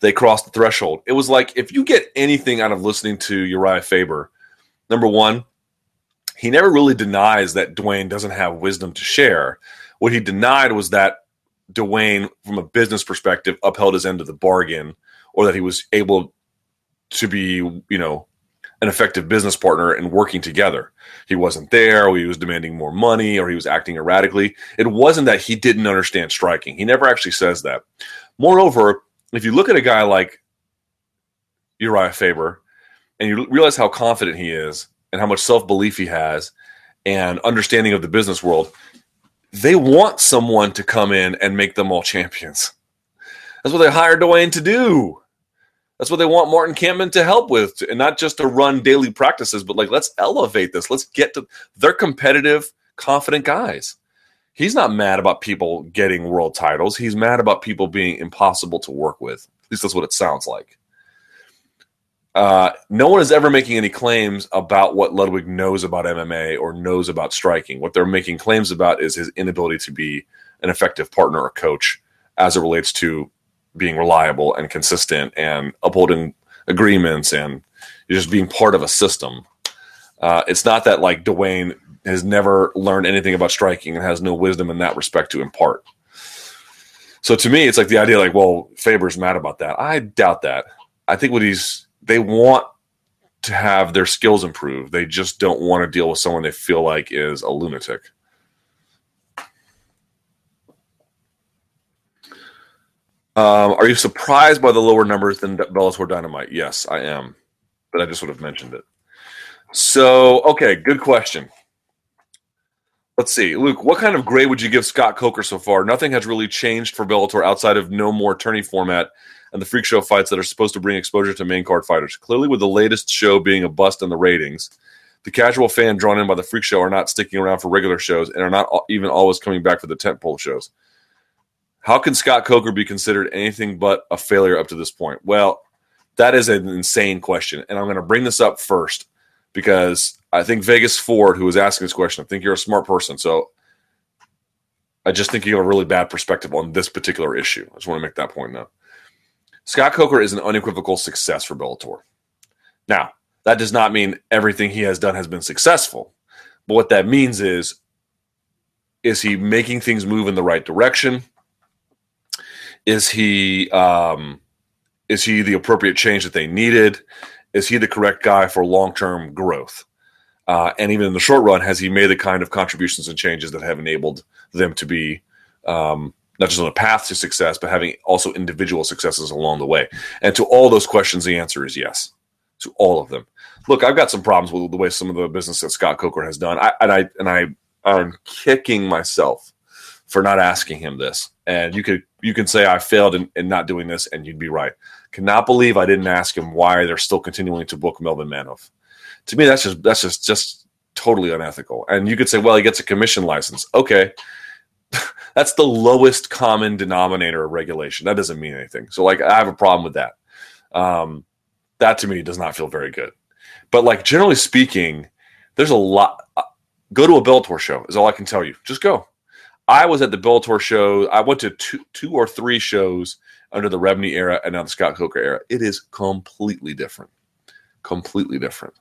they crossed the threshold." It was like if you get anything out of listening to Uriah Faber, number one, he never really denies that Duane doesn't have wisdom to share. What he denied was that Duane, from a business perspective, upheld his end of the bargain, or that he was able to be, you know, an effective business partner and working together. He wasn't there, or he was demanding more money, or he was acting erratically. It wasn't that he didn't understand striking. He never actually says that. Moreover, if you look at a guy like Uriah Faber and you realize how confident he is and how much self belief he has and understanding of the business world, they want someone to come in and make them all champions. That's what they hired Duane to do. That's what they want Martin Kampmann to help with, and not just to run daily practices, but like let's elevate this. Let's get to they're competitive, confident guys. He's not mad about people getting world titles. He's mad about people being impossible to work with. At least that's what it sounds like. Uh, no one is ever making any claims about what Ludwig knows about MMA or knows about striking. What they're making claims about is his inability to be an effective partner or coach as it relates to being reliable and consistent and upholding agreements and just being part of a system. Uh, it's not that like Duane has never learned anything about striking and has no wisdom in that respect to impart. So to me, it's like the idea like, well, Faber's mad about that. I doubt that. I think what he's they want to have their skills improved. They just don't want to deal with someone they feel like is a lunatic. Um, are you surprised by the lower numbers than Bellator Dynamite? Yes, I am, but I just would have mentioned it. So, okay, good question. Let's see, Luke. What kind of grade would you give Scott Coker so far? Nothing has really changed for Bellator outside of no more tourney format and the freak show fights that are supposed to bring exposure to main card fighters. Clearly, with the latest show being a bust in the ratings, the casual fan drawn in by the freak show are not sticking around for regular shows and are not even always coming back for the tentpole shows. How can Scott Coker be considered anything but a failure up to this point? Well, that is an insane question. And I'm going to bring this up first because I think Vegas Ford, who was asking this question, I think you're a smart person. So I just think you have a really bad perspective on this particular issue. I just want to make that point now. Scott Coker is an unequivocal success for Bellator. Now, that does not mean everything he has done has been successful. But what that means is, is he making things move in the right direction? Is he um, is he the appropriate change that they needed? Is he the correct guy for long term growth? Uh, and even in the short run, has he made the kind of contributions and changes that have enabled them to be um, not just on a path to success, but having also individual successes along the way? And to all those questions, the answer is yes. To all of them. Look, I've got some problems with the way some of the business that Scott Coker has done, I, and I and I I'm kicking myself for not asking him this. And you could you can say I failed in, in not doing this, and you'd be right. Cannot believe I didn't ask him why they're still continuing to book Melvin Manhoef. To me, that's just that's just just totally unethical. And you could say, well, he gets a commission license. Okay, that's the lowest common denominator of regulation. That doesn't mean anything. So like I have a problem with that. Um, that to me does not feel very good. But like generally speaking, there's a lot. Uh, go to a Bellator show is all I can tell you. Just go. I was at the Bellator show. I went to two, two or three shows under the Rebney era and now the Scott Coker era. It is completely different. Completely different.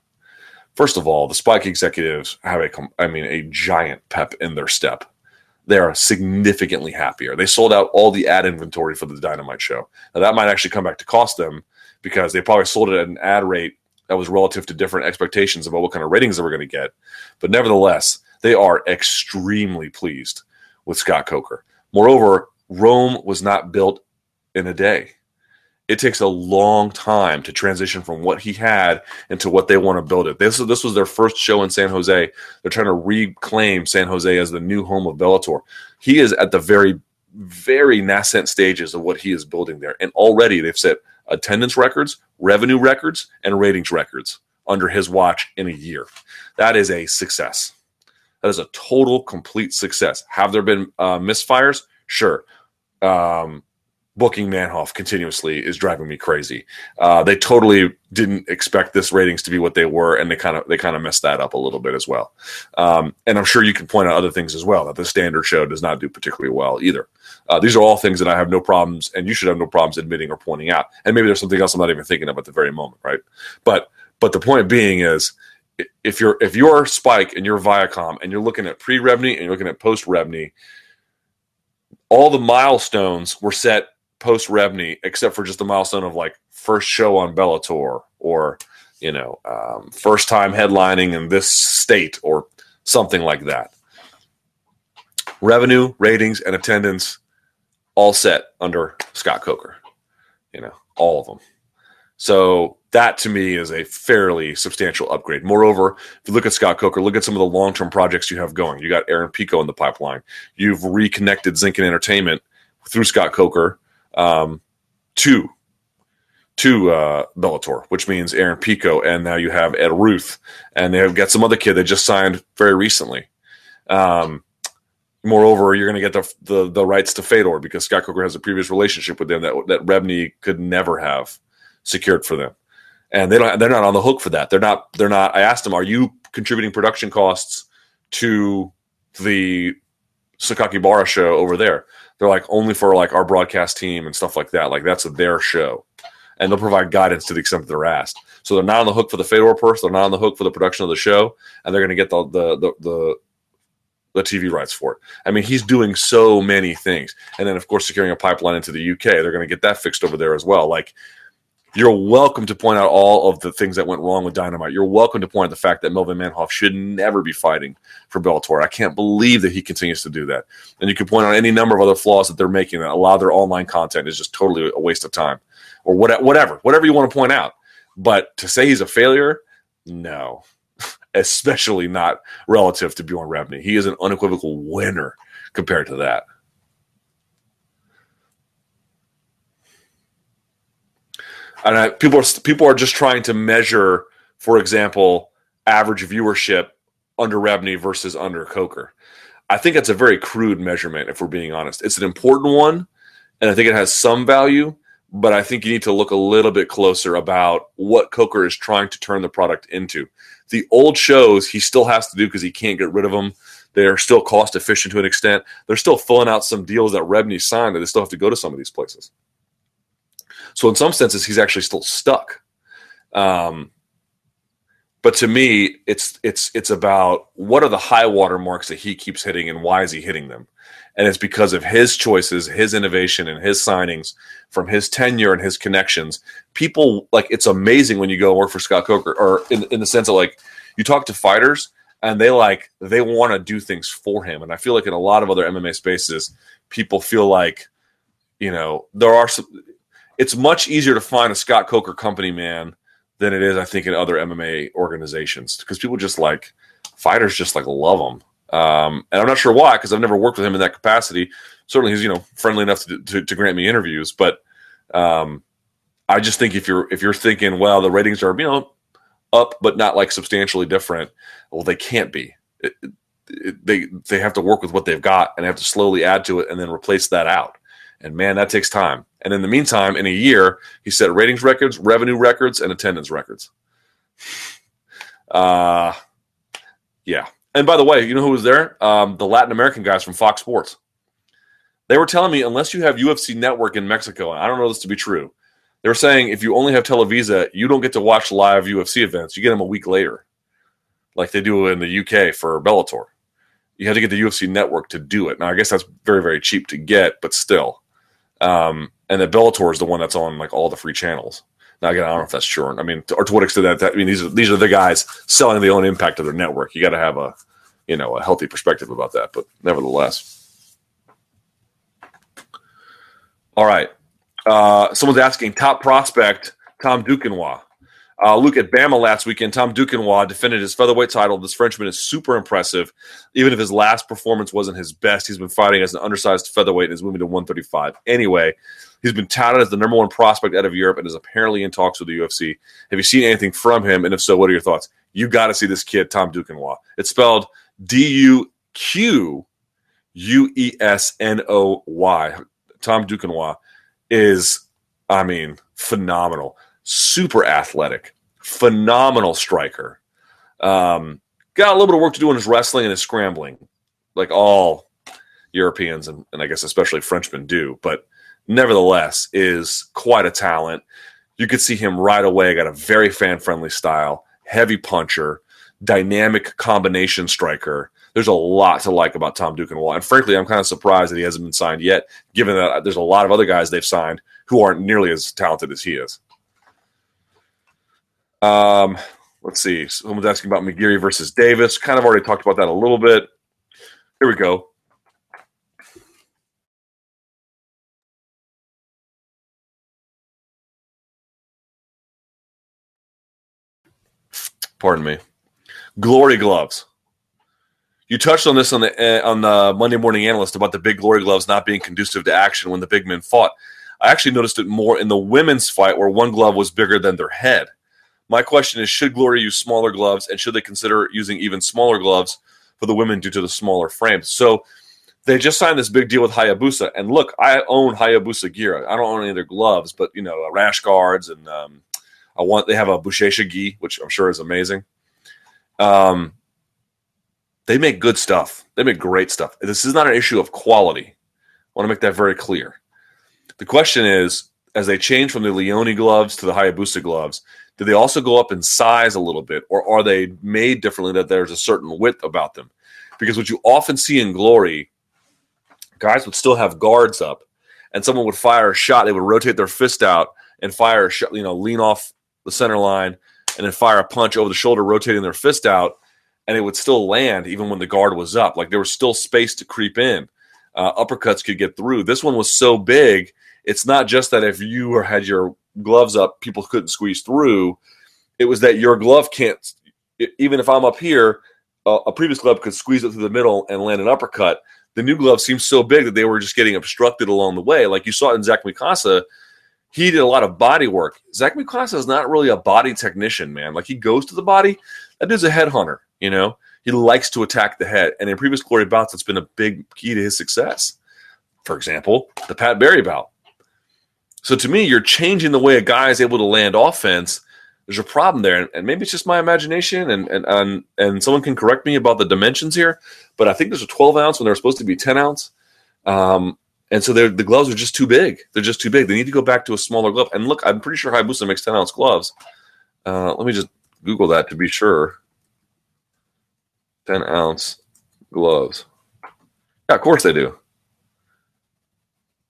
First of all, the Spike executives have a, I mean, a giant pep in their step. They are significantly happier. They sold out all the ad inventory for the Dynamite show. Now that might actually come back to cost them because they probably sold it at an ad rate that was relative to different expectations about what kind of ratings they were going to get. But nevertheless, they are extremely pleased with Scott Coker. Moreover, Rome was not built in a day. It takes a long time to transition from what he had into what they want to build it. This, this was their first show in San Jose. They're trying to reclaim San Jose as the new home of Bellator. He is at the very, very nascent stages of what he is building there. And already they've set attendance records, revenue records, and ratings records under his watch in a year. That is a success. That is a total, complete success. Have there been uh, misfires? Sure. Um, booking Manhoef continuously is driving me crazy. Uh, they totally didn't expect this ratings to be what they were, and they kind of they kind of messed that up a little bit as well. Um, and I'm sure you can point out other things as well that the standard show does not do particularly well either. Uh, these are all things that I have no problems, and you should have no problems admitting or pointing out. And maybe there's something else I'm not even thinking of at the very moment, right? But but the point being is, if you're if you're Spike and you're Viacom and you're looking at pre Rebney and you're looking at post Rebney, all the milestones were set post Rebney, except for just the milestone of like first show on Bellator or you know um, first time headlining in this state or something like that. Revenue, ratings, and attendance all set under Scott Coker. You know, all of them. So that to me is a fairly substantial upgrade. Moreover, if you look at Scott Coker, look at some of the long term projects you have going. You got Aaron Pico in the pipeline. You've reconnected Zinkin Entertainment through Scott Coker um, to to uh, Bellator, which means Aaron Pico, and now you have Ed Ruth, and they've got some other kid they just signed very recently. Um, moreover, you're going to get the, the, the rights to Fedor because Scott Coker has a previous relationship with them that that Rebney could never have secured for them, and they don't they're not on the hook for that. They're not they're not. I asked them, are you contributing production costs to the Sakakibara show over there? they're like only for like our broadcast team and stuff like that. Like that's their show, and they'll provide guidance to the extent that they're asked. So they're not on the hook for the Fedor purse. They're not on the hook for the production of the show, and they're going to get the the the, the the TV rights for it. I mean, he's doing so many things. And then, of course, securing a pipeline into the UK, they're going to get that fixed over there as well. Like, you're welcome to point out all of the things that went wrong with Dynamite. You're welcome to point out the fact that Melvin Manhoef should never be fighting for Bellator. I can't believe that he continues to do that. And you can point out any number of other flaws that they're making. That a lot of their online content is just totally a waste of time, or whatever, whatever you want to point out. But to say he's a failure, no, especially not relative to Bjorn Rebney. He is an unequivocal winner compared to that. And I, people are people are just trying to measure, for example, average viewership under Rebney versus under Coker. I think it's a very crude measurement, if we're being honest. It's an important one, and I think it has some value, but I think you need to look a little bit closer about what Coker is trying to turn the product into. The old shows he still has to do because he can't get rid of them. They're still cost efficient to an extent. They're still filling out some deals that Rebney signed, and they still have to go to some of these places. So in some senses, he's actually still stuck. Um, but to me, it's it's it's about what are the high water marks that he keeps hitting, and why is he hitting them? And it's because of his choices, his innovation, and his signings from his tenure and his connections. People like it's amazing when you go work for Scott Coker, or in, in the sense of like you talk to fighters and they like they want to do things for him. And I feel like in a lot of other MMA spaces, people feel like you know there are some it's much easier to find a Scott Coker company man than it is, I think, in other MMA organizations because people just like fighters just like love him. Um, and I'm not sure why because I've never worked with him in that capacity. Certainly, he's you know friendly enough to, to, to grant me interviews, but um, I just think if you're if you're thinking, well, the ratings are you know up but not like substantially different, well, they can't be. It, they they have to work with what they've got and have to slowly add to it and then replace that out. And man, that takes time. And in the meantime, in a year, he set ratings records, revenue records, and attendance records. Uh, yeah. And by the way, you know who was there? Um, the Latin American guys from Fox Sports. They were telling me unless you have UFC Network in Mexico, and I don't know this to be true, they were saying if you only have Televisa, you don't get to watch live UFC events. You get them a week later, like they do in the UK for Bellator. You have to get the UFC Network to do it. Now, I guess that's very, very cheap to get, but still. Um, and the Bellator is the one that's on like all the free channels. Now again, I don't know if that's true. I mean, or to what extent that, that I mean, these are these are the guys selling the own impact of their network. You got to have a you know a healthy perspective about that. But nevertheless, all right. Uh, someone's asking top prospect Tom Duquesnoy. Uh, Luke at BAMMA last weekend, Tom Duquesnoy defended his featherweight title. This Frenchman is super impressive. Even if his last performance wasn't his best, he's been fighting as an undersized featherweight and is moving to 135. Anyway, he's been touted as the number one prospect out of Europe and is apparently in talks with the UFC. Have you seen anything from him? And if so, what are your thoughts? You got to see this kid, Tom Duquesnoy. It's spelled D U Q U E S N O Y. Tom Duquesnoy is, I mean, phenomenal super athletic, phenomenal striker. Um, got a little bit of work to do in his wrestling and his scrambling, like all Europeans and, and I guess especially Frenchmen do, but nevertheless is quite a talent. You could see him right away, got a very fan friendly style, heavy puncher, dynamic combination striker. There's a lot to like about Tom Duquesnoy. And frankly, I'm kind of surprised that he hasn't been signed yet, given that there's a lot of other guys they've signed who aren't nearly as talented as he is. Um, let's see. Someone's asking about McGeary versus Davis. Kind of already talked about that a little bit. Here we go. Pardon me. Glory gloves. You touched on this on the uh, on the Monday Morning Analyst about the big glory gloves not being conducive to action when the big men fought. I actually noticed it more in the women's fight where one glove was bigger than their head. My question is should Glory use smaller gloves and should they consider using even smaller gloves for the women due to the smaller frames? So they just signed this big deal with Hayabusa. And look, I own Hayabusa gear. I don't own any of their gloves, but you know, rash guards and um, I want they have a Buchecha gi, which I'm sure is amazing. Um, they make good stuff. They make great stuff. This is not an issue of quality. I want to make that very clear. The question is, as they change from the Leone gloves to the Hayabusa gloves, do they also go up in size a little bit, or are they made differently that there's a certain width about them? Because what you often see in Glory, guys would still have guards up, and someone would fire a shot. They would rotate their fist out and fire a shot, you know, lean off the center line, and then fire a punch over the shoulder, rotating their fist out, and it would still land even when the guard was up. Like there was still space to creep in. Uh, uppercuts could get through. This one was so big. It's not just that if you had your gloves up, people couldn't squeeze through. It was that your glove can't, even if I'm up here, uh, a previous glove could squeeze it through the middle and land an uppercut. The new glove seems so big that they were just getting obstructed along the way. Like you saw in Zack Mwekassa, he did a lot of body work. Zack Mwekassa is not really a body technician, man. Like he goes to the body. That dude's a headhunter, you know? He likes to attack the head. And in previous glory bouts, that's been a big key to his success. For example, the Pat Barry bout. So to me, you're changing the way a guy is able to land offense. There's a problem there, and maybe it's just my imagination, and and and, and someone can correct me about the dimensions here. But I think there's a 12 ounce when they're supposed to be 10 ounce, um, and so the gloves are just too big. They're just too big. They need to go back to a smaller glove. And look, I'm pretty sure Hayabusa makes 10 ounce gloves. Uh, let me just Google that to be sure. 10 ounce gloves. Yeah, of course they do.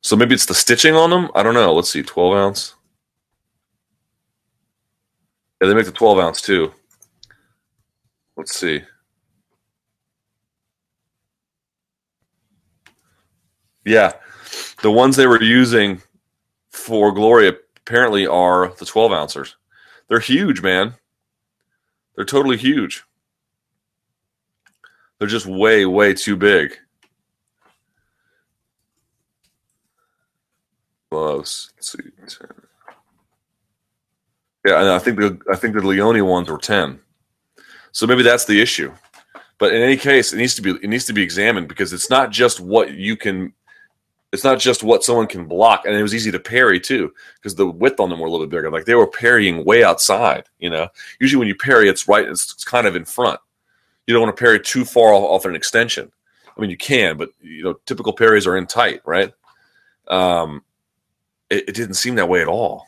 So maybe it's the stitching on them. I don't know. Let's see, twelve ounce. Yeah, they make the twelve ounce too. Let's see. Yeah, the ones they were using for Glory apparently are the twelve ouncers. They're huge, man. They're totally huge. They're just way, way too big. see. Yeah, and I think the I think the Leone ones were ten. So maybe that's the issue. But in any case, it needs to be it needs to be examined because it's not just what you can. It's not just what someone can block, and it was easy to parry too because the width on them were a little bit bigger. Like they were parrying way outside. You know, usually when you parry, it's right. It's, it's kind of in front. You don't want to parry too far off, off an extension. I mean, you can, but you know, typical parries are in tight, right? Um, it, it didn't seem that way at all.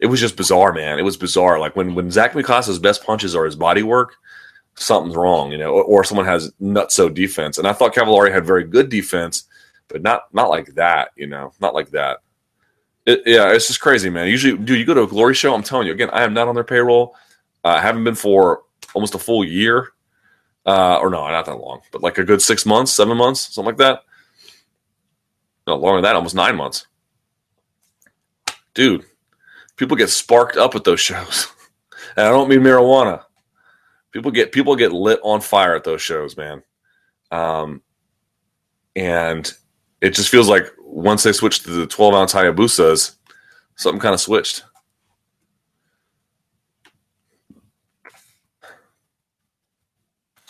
It was just bizarre, man. It was bizarre. Like when when Zack Mwekassa's best punches are his body work, something's wrong, you know, or, or someone has nutso defense. And I thought Cavalari had very good defense, but not not like that, you know, not like that. It, yeah, it's just crazy, man. Usually, dude, you go to a glory show. I'm telling you again, I am not on their payroll. Uh, I haven't been for almost a full year, uh, or no, not that long, but like a good six months, seven months, something like that. No, longer than that, almost nine months. Dude, people get sparked up at those shows, and I don't mean marijuana people get people get lit on fire at those shows, man. Um, and it just feels like once they switched to the 12 ounce Hayabusas, something kind of switched.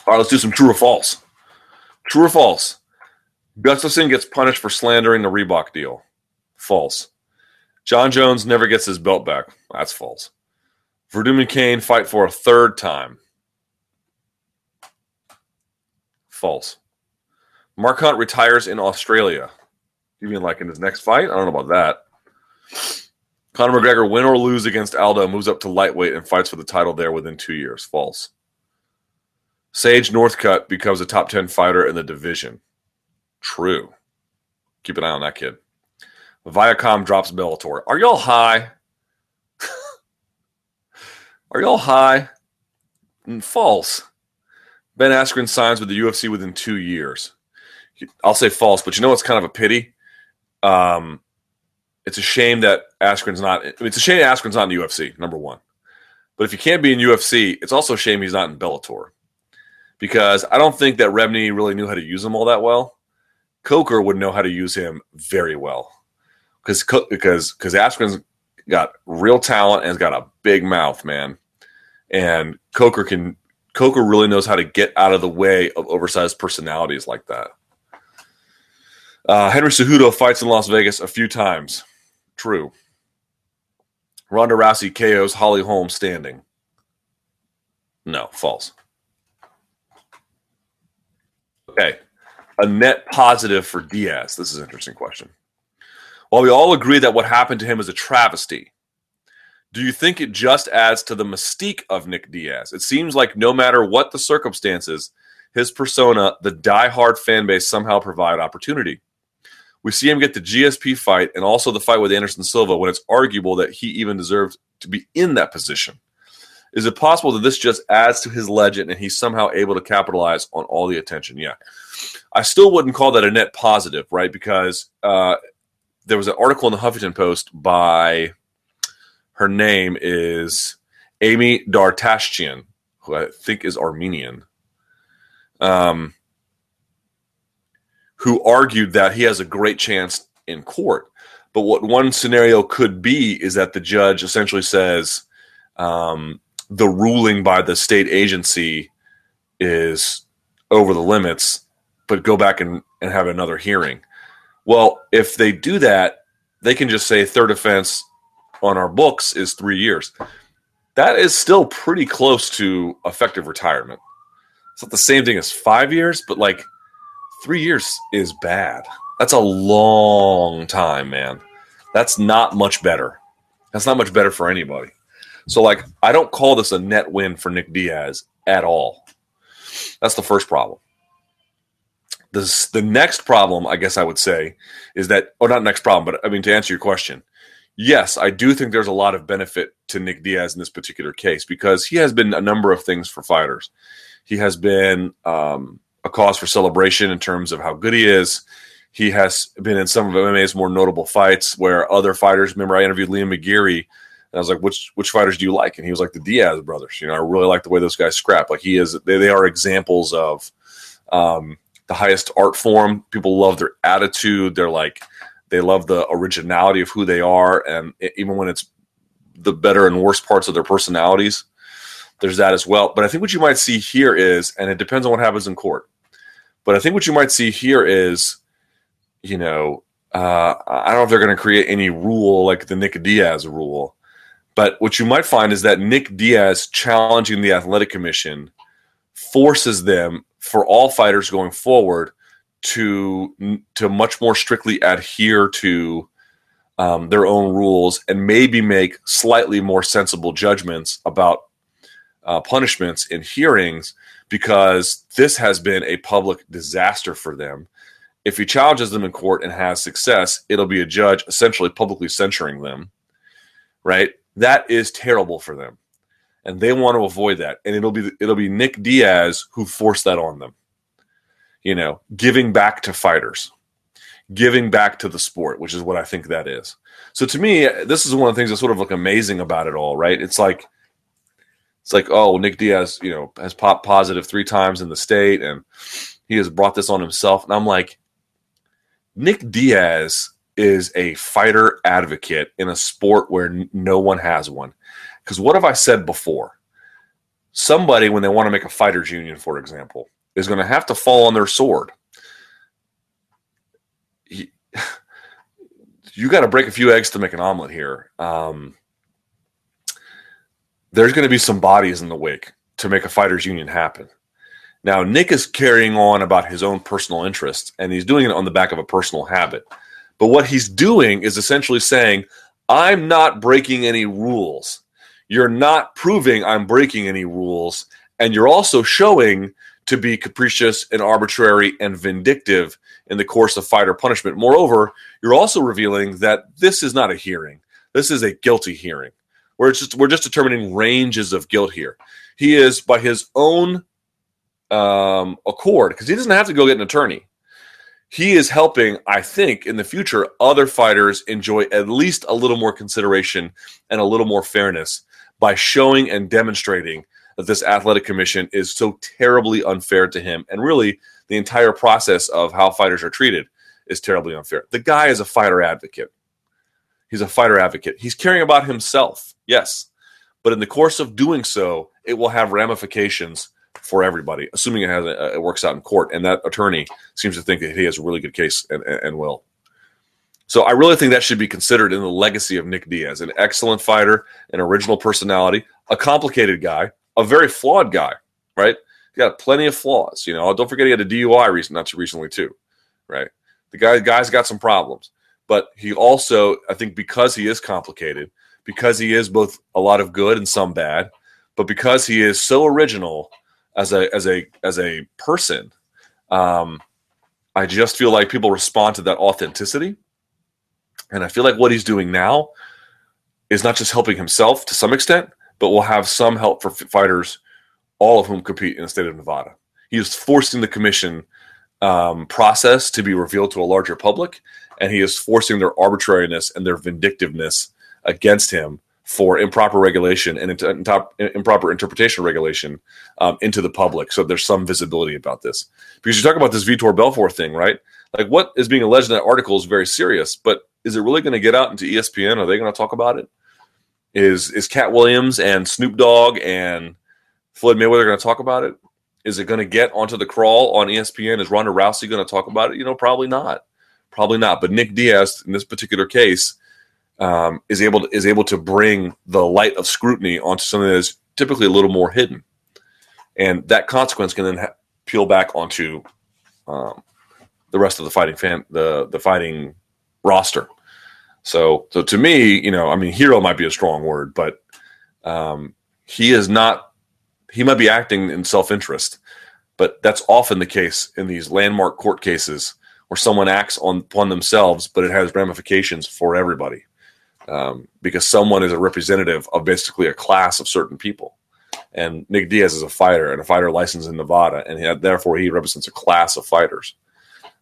All right, let's do some true or false. True or false? Gustafsson gets punished for slandering the Reebok deal. False. Jon Jones never gets his belt back. That's false. Werdum and Cain fight for a third time. False. Mark Hunt retires in Australia. You mean like in his next fight? I don't know about that. Conor McGregor, win or lose against Aldo, moves up to lightweight and fights for the title there within two years. False. Sage Northcutt becomes a top 10 fighter in the division. True. Keep an eye on that kid. Viacom drops Bellator. Are y'all high? Are y'all high? Mm, false. Ben Askren signs with the UFC within two years. I'll say false, but you know what's kind of a pity? Um, it's a shame that Askren's not. I mean, it's a shame Askren's not in the UFC. Number one, but if you can't be in UFC, it's also a shame he's not in Bellator because I don't think that Rebney really knew how to use him all that well. Coker would know how to use him very well because because because Askren's got real talent and has got a big mouth, man, and Coker can Coker really knows how to get out of the way of oversized personalities like that. Uh, Henry Cejudo fights in Las Vegas a few times. True. Ronda Rousey KOs Holly Holm standing. No, false. Okay. A net positive for Diaz. This is an interesting question. While we all agree that what happened to him is a travesty, do you think it just adds to the mystique of Nick Diaz? It seems like no matter what the circumstances, his persona, the die-hard fan base somehow provide opportunity. We see him get the GSP fight and also the fight with Anderson Silva when it's arguable that he even deserved to be in that position. Is it possible that this just adds to his legend and he's somehow able to capitalize on all the attention? Yeah. I still wouldn't call that a net positive, right? Because uh, there was an article in the Huffington Post by her name is Amy Dartashchian, who I think is Armenian, um, who argued that he has a great chance in court. But what one scenario could be is that the judge essentially says um, the ruling by the state agency is over the limits, but go back and, and have another hearing. Well, if they do that, they can just say third offense on our books is three years. That is still pretty close to effective retirement. It's not the same thing as five years, but like three years is bad. That's a long time, man. That's not much better. That's not much better for anybody. So, like, I don't call this a net win for Nick Diaz at all. That's the first problem. This, the next problem, I guess I would say, is that, or not next problem, but I mean, to answer your question, yes, I do think there's a lot of benefit to Nick Diaz in this particular case because he has been a number of things for fighters. He has been um, a cause for celebration in terms of how good he is. He has been in some of MMA's more notable fights where other fighters. Remember, I interviewed Liam McGeary, and I was like, "Which which fighters do you like?" And he was like, "The Diaz brothers." You know, I really like the way those guys scrap. Like he is, they, they are examples of um, the highest art form. People love their attitude. They're like they love the originality of who they are, and even when it's the better and worst parts of their personalities, there's that as well. But I think what you might see here is, and it depends on what happens in court. But I think what you might see here is, you know, uh, I don't know if they're going to create any rule like the Nick Diaz rule, but what you might find is that Nick Diaz challenging the athletic commission forces them for all fighters going forward to to much more strictly adhere to um, their own rules and maybe make slightly more sensible judgments about uh, punishments in hearings because this has been a public disaster for them. If he challenges them in court and has success, it'll be a judge essentially publicly censuring them, right? That is terrible for them, and they want to avoid that. And it'll be it'll be Nick Diaz who forced that on them. You know, giving back to fighters giving back to the sport, which is what I think that is. So to me, this is one of the things that's sort of like amazing about it all, right? It's like it's like, oh, Nick Diaz, you know, has popped positive three times in the state and he has brought this on himself. And I'm like, Nick Diaz is a fighter advocate in a sport where n- no one has one. Because what have I said before? Somebody, when they want to make a fighters union, for example, is going to have to fall on their sword you got to break a few eggs to make an omelet here. Um, there's going to be some bodies in the wake to make a fighters union happen. Now, Nick is carrying on about his own personal interests, and he's doing it on the back of a personal habit. But what he's doing is essentially saying, I'm not breaking any rules. You're not proving I'm breaking any rules. And you're also showing to be capricious and arbitrary and vindictive in the course of fighter punishment. Moreover, you're also revealing that this is not a hearing. This is a guilty hearing. We're just we're just determining ranges of guilt here. He is by his own um, accord because he doesn't have to go get an attorney. He is helping, I think, in the future, other fighters enjoy at least a little more consideration and a little more fairness by showing and demonstrating that this athletic commission is so terribly unfair to him and really the entire process of how fighters are treated is terribly unfair. The guy is a fighter advocate. He's a fighter advocate. He's caring about himself, yes, but in the course of doing so, it will have ramifications for everybody, assuming it has a, it works out in court. And that attorney seems to think that he has a really good case and, and, and will. So I really think that should be considered in the legacy of Nick Diaz, an excellent fighter, an original personality, a complicated guy, a very flawed guy, right? He got plenty of flaws. You know, don't forget he had a DUI recent, not too recently too, right? The guy guy's got some problems, but he also, I think, because he is complicated, because he is both a lot of good and some bad, but because he is so original as a as a as a person, um, I just feel like people respond to that authenticity, and I feel like what he's doing now is not just helping himself to some extent, but will have some help for fighters all of whom compete in the state of Nevada. He is forcing the commission um, process to be revealed to a larger public, and he is forcing their arbitrariness and their vindictiveness against him for improper regulation and improper interpretation regulation um, into the public. So there's some visibility about this. Because you talk about this Vitor Belfort thing, right? Like what is being alleged in that article is very serious, but is it really going to get out into ESPN? Are they going to talk about it? Is is Katt Williams and Snoop Dogg and Floyd Mayweather going to talk about it? Is it going to get onto the crawl on ESPN? Is Ronda Rousey going to talk about it? You know, probably not. Probably not. But Nick Diaz, in this particular case, um, is able to, is able to bring the light of scrutiny onto something that is typically a little more hidden, and that consequence can then ha- peel back onto um, the rest of the fighting fan the the fighting roster. So, so to me, you know, I mean, hero might be a strong word, but um, he is not he might be acting in self interest, but that's often the case in these landmark court cases where someone acts on upon themselves, but it has ramifications for everybody um, because someone is a representative of basically a class of certain people. And Nick Diaz is a fighter and a fighter licensed in Nevada, and he, therefore he represents a class of fighters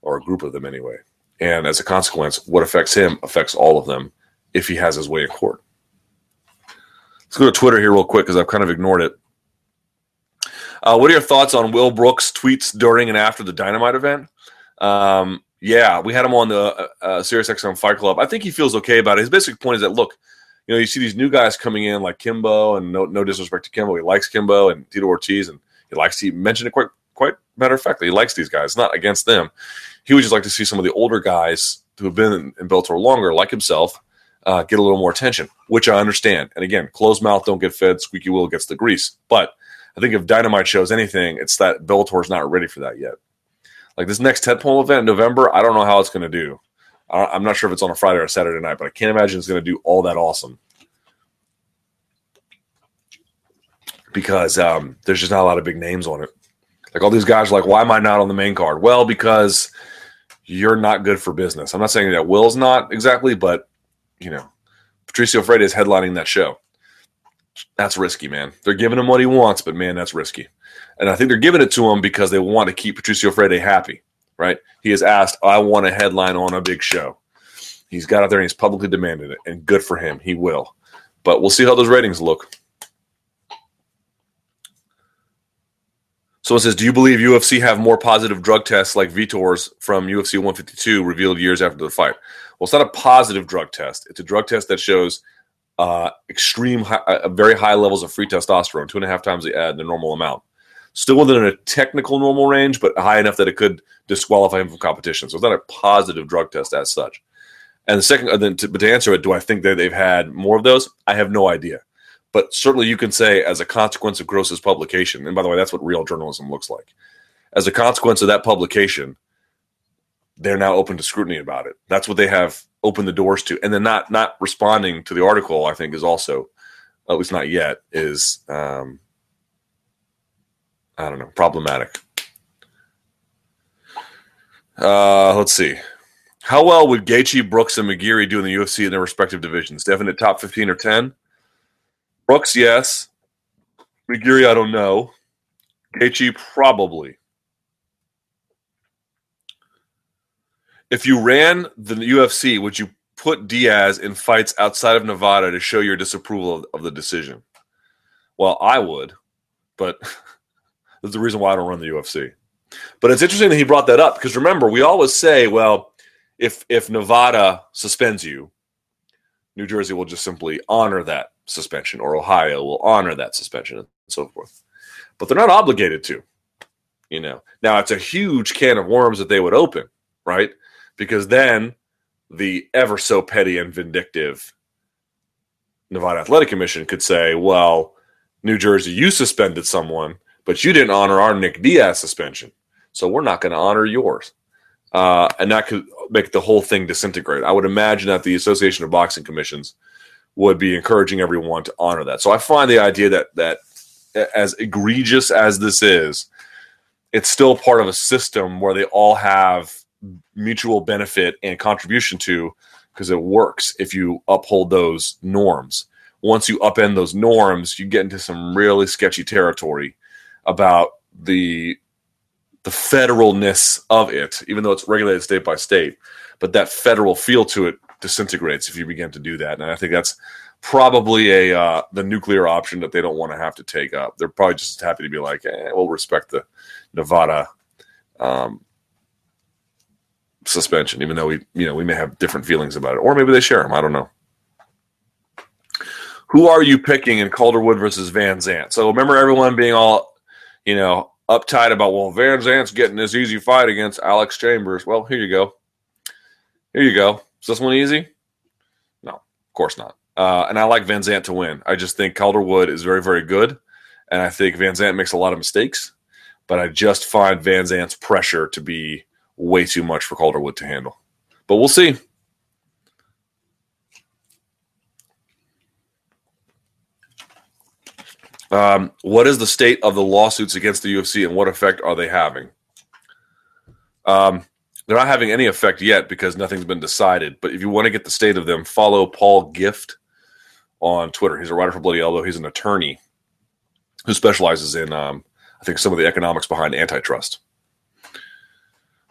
or a group of them anyway. And as a consequence, what affects him affects all of them if he has his way in court. Let's go to Twitter here real quick because I've kind of ignored it. Uh, what are your thoughts on Will Brooks' tweets during and after the Dynamite event? Um, yeah, we had him on the uh, uh, SiriusXM Fight Club. I think he feels okay about it. His basic point is that look, You know, you see these new guys coming in like Kimbo, and no, no disrespect to Kimbo, he likes Kimbo and Tito Ortiz, and he likes he mentioned it quite quite matter of fact he likes these guys, not against them. He would just like to see some of the older guys who have been in, in Bellator longer, like himself, uh, get a little more attention, which I understand. And again, closed mouth don't get fed, squeaky wheel gets the grease. But I think if Dynamite shows anything, it's that Bellator's not ready for that yet. Like this next tentpole event in November, I don't know how it's going to do. I'm not sure if it's on a Friday or a Saturday night, but I can't imagine it's going to do all that awesome. Because um, there's just not a lot of big names on it. Like all these guys are like, why am I not on the main card? Well, because you're not good for business. I'm not saying that Will's not exactly, but you know, Patricio Freire is headlining that show. That's risky, man. They're giving him what he wants, but man, that's risky. And I think they're giving it to him because they want to keep Patricio Freire happy, right? He has asked, I want a headline on a big show. He's got out there and he's publicly demanded it, and good for him. He will. But we'll see how those ratings look. So it says, do you believe UFC have more positive drug tests like Vitor's from UFC 152 revealed years after the fight? Well, it's not a positive drug test. It's a drug test that shows uh, extreme, high, uh, very high levels of free testosterone, two and a half times the, uh, the normal amount. Still within a technical normal range, but high enough that it could disqualify him from competition. So it's not a positive drug test as such. And the second, then to, but to answer it, do I think that they've had more of those? I have no idea. But certainly you can say, as a consequence of Gross's publication, and by the way, that's what real journalism looks like. As a consequence of that publication, they're now open to scrutiny about it. That's what they have opened the doors to. And then not not responding to the article, I think, is also, at least not yet, is um, I don't know, problematic. Uh, let's see. How well would Gaethje, Brooks, and McGeary do in the UFC in their respective divisions? Definite top 15 or 10? Brooks, yes. McGeary, I don't know. Gaethje, probably. If you ran the UFC, would you put Diaz in fights outside of Nevada to show your disapproval of, of the decision? Well, I would, but that's the reason why I don't run the UFC. But it's interesting that he brought that up because remember, we always say, well, if if Nevada suspends you, New Jersey will just simply honor that suspension, or Ohio will honor that suspension, and so forth. But they're not obligated to. You know, now it's a huge can of worms that they would open, right? Because then the ever so petty and vindictive Nevada Athletic Commission could say, well, New Jersey, you suspended someone, but you didn't honor our Nick Diaz suspension. So we're not going to honor yours. Uh, and that could make the whole thing disintegrate. I would imagine that the Association of Boxing Commissions would be encouraging everyone to honor that. So I find the idea that that as egregious as this is, it's still part of a system where they all have mutual benefit and contribution to because it works if you uphold those norms. Once you upend those norms, you get into some really sketchy territory about the the federalness of it, even though it's regulated state by state. But that federal feel to it disintegrates if you begin to do that. And I think that's probably a uh, the nuclear option that they don't want to have to take up. They're probably just happy to be like, eh, we'll respect the Nevada um, suspension, even though we you know we may have different feelings about it, or maybe they share them. I don't know. Who are you picking in Calderwood versus Van Zant? So remember everyone being all, you know, uptight about well Van Zant's getting this easy fight against Alex Chambers. Well, here you go. Here you go. Is this one easy? No, of course not. Uh, and I like Van Zant to win. I just think Calderwood is very, very good. And I think Van Zant makes a lot of mistakes. But I just find Van Zant's pressure to be way too much for Calderwood to handle. But we'll see. Um, what is the state of the lawsuits against the UFC and what effect are they having? Um, they're not having any effect yet because nothing's been decided. But if you want to get the state of them, follow Paul Gift on Twitter. He's a writer for Bloody Elbow. He's an attorney who specializes in, um, I think, some of the economics behind antitrust.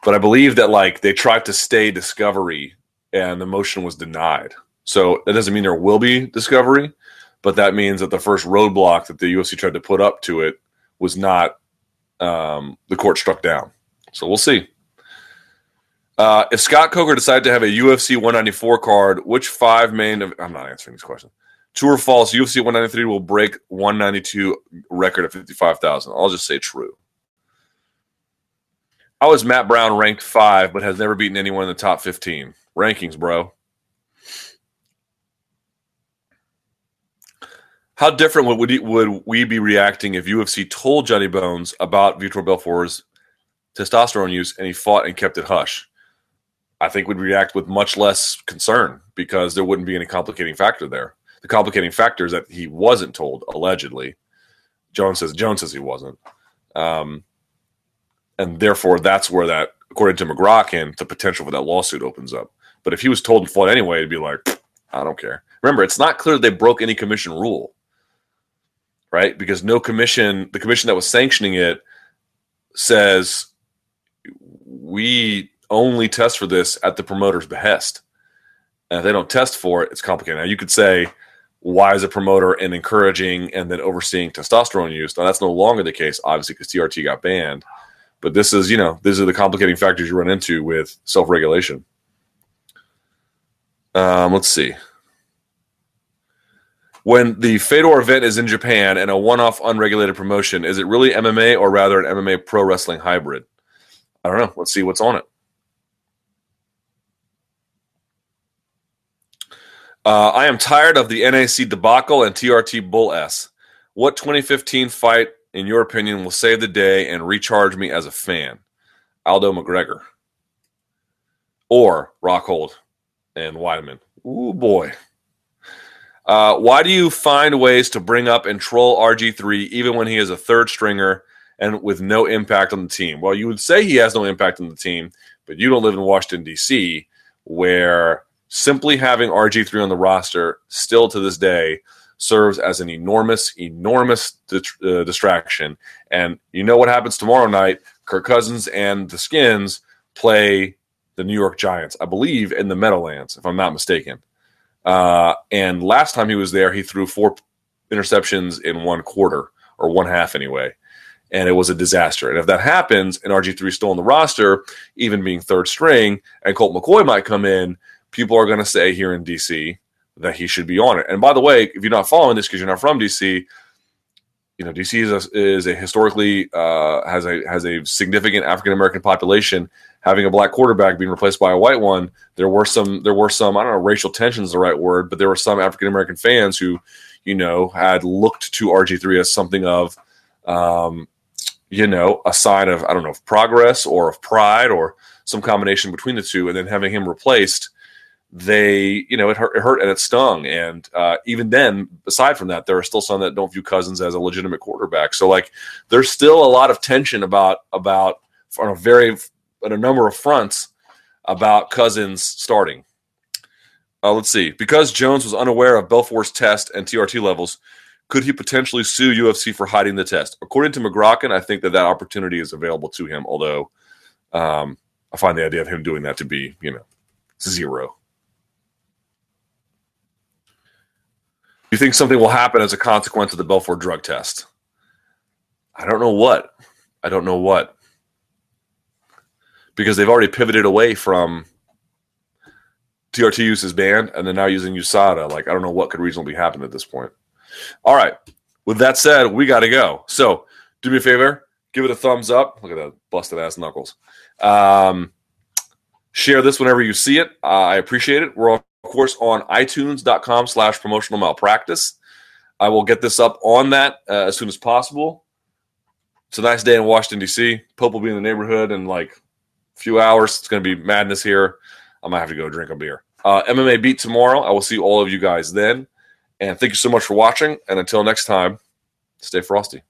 But I believe that like they tried to stay discovery and the motion was denied. So that doesn't mean there will be discovery, but that means that the first roadblock that the UFC tried to put up to it was not um, the court struck down. So we'll see. Uh, if Scott Coker decided to have a UFC 194 card, which five main? I'm not answering this question. True or false? UFC 193 will break 192 record at 55,000. I'll just say true. How is Matt Brown ranked five, but has never beaten anyone in the top 15? Rankings, bro. How different would we, would we be reacting if UFC told Johnny Bones about Vitor Belfort's testosterone use and he fought and kept it hush? I think we'd react with much less concern because there wouldn't be any complicating factor there. The complicating factor is that he wasn't told, allegedly. Jones says Jones says he wasn't. Um, and therefore that's where that, according to Magraken, the potential for that lawsuit opens up. But if he was told and fought anyway, it'd be like, I don't care. Remember, it's not clear they broke any commission rule, right? Because no commission, the commission that was sanctioning it says we only test for this at the promoter's behest. And if they don't test for it, it's complicated. Now, you could say, why is a promoter and encouraging and then overseeing testosterone use? Now, that's no longer the case, obviously, because TRT got banned. But this is, you know, these are the complicating factors you run into with self regulation. Um, let's see. When the Fedor event is in Japan and a one off unregulated promotion, is it really MMA or rather an MMA pro wrestling hybrid? I don't know. Let's see what's on it. Uh, I am tired of the NAC debacle and TRT Bull S. What 2015 fight, in your opinion, will save the day and recharge me as a fan? Aldo McGregor or Rockhold and Weidman. Ooh boy. Uh, why do you find ways to bring up and troll RG3 even when he is a third stringer and with no impact on the team? Well, you would say he has no impact on the team, but you don't live in Washington, D.C., where simply having RG3 on the roster still to this day serves as an enormous, enormous uh, distraction. And you know what happens tomorrow night? Kirk Cousins and the Skins play the New York Giants, I believe, in the Meadowlands, if I'm not mistaken. Uh, and last time he was there, he threw four interceptions in one quarter or one half anyway. And it was a disaster. And if that happens and RG3 is still on the roster, even being third string, and Colt McCoy might come in, people are going to say here in DC that he should be on it. And by the way, if you're not following this because you're not from DC, you know DC is a, is a historically uh, has a has a significant African American population. Having a black quarterback being replaced by a white one, there were some there were some I don't know racial tensions is the right word, but there were some African American fans who, you know, had looked to RG three as something of, um, you know, a sign of I don't know of progress or of pride or some combination between the two, and then having him replaced they, you know, it hurt, it hurt and it stung. And uh, even then, aside from that, there are still some that don't view Cousins as a legitimate quarterback. So like, there's still a lot of tension about about on a very on a number of fronts about Cousins starting. Uh, let's see. Because Jones was unaware of Belfort's test and TRT levels, could he potentially sue UFC for hiding the test? According to Magraken, I think that that opportunity is available to him. Although um, I find the idea of him doing that to be, you know, zero. You think something will happen as a consequence of the Belfort drug test? I don't know what. I don't know what. Because they've already pivoted away from TRT use is banned and they're now using USADA. Like, I don't know what could reasonably happen at this point. All right. With that said, we got to go. So do me a favor, give it a thumbs up. Look at that busted ass knuckles. Um, share this whenever you see it. Uh, I appreciate it. We're of course, on itunes.com slash promotional malpractice. I will get this up on that uh, as soon as possible. It's a nice day in Washington, D.C. Pope will be in the neighborhood in like a few hours. It's going to be madness here. I might have to go drink a beer. Uh, MMA Beat tomorrow. I will see all of you guys then. And thank you so much for watching. And until next time, stay frosty.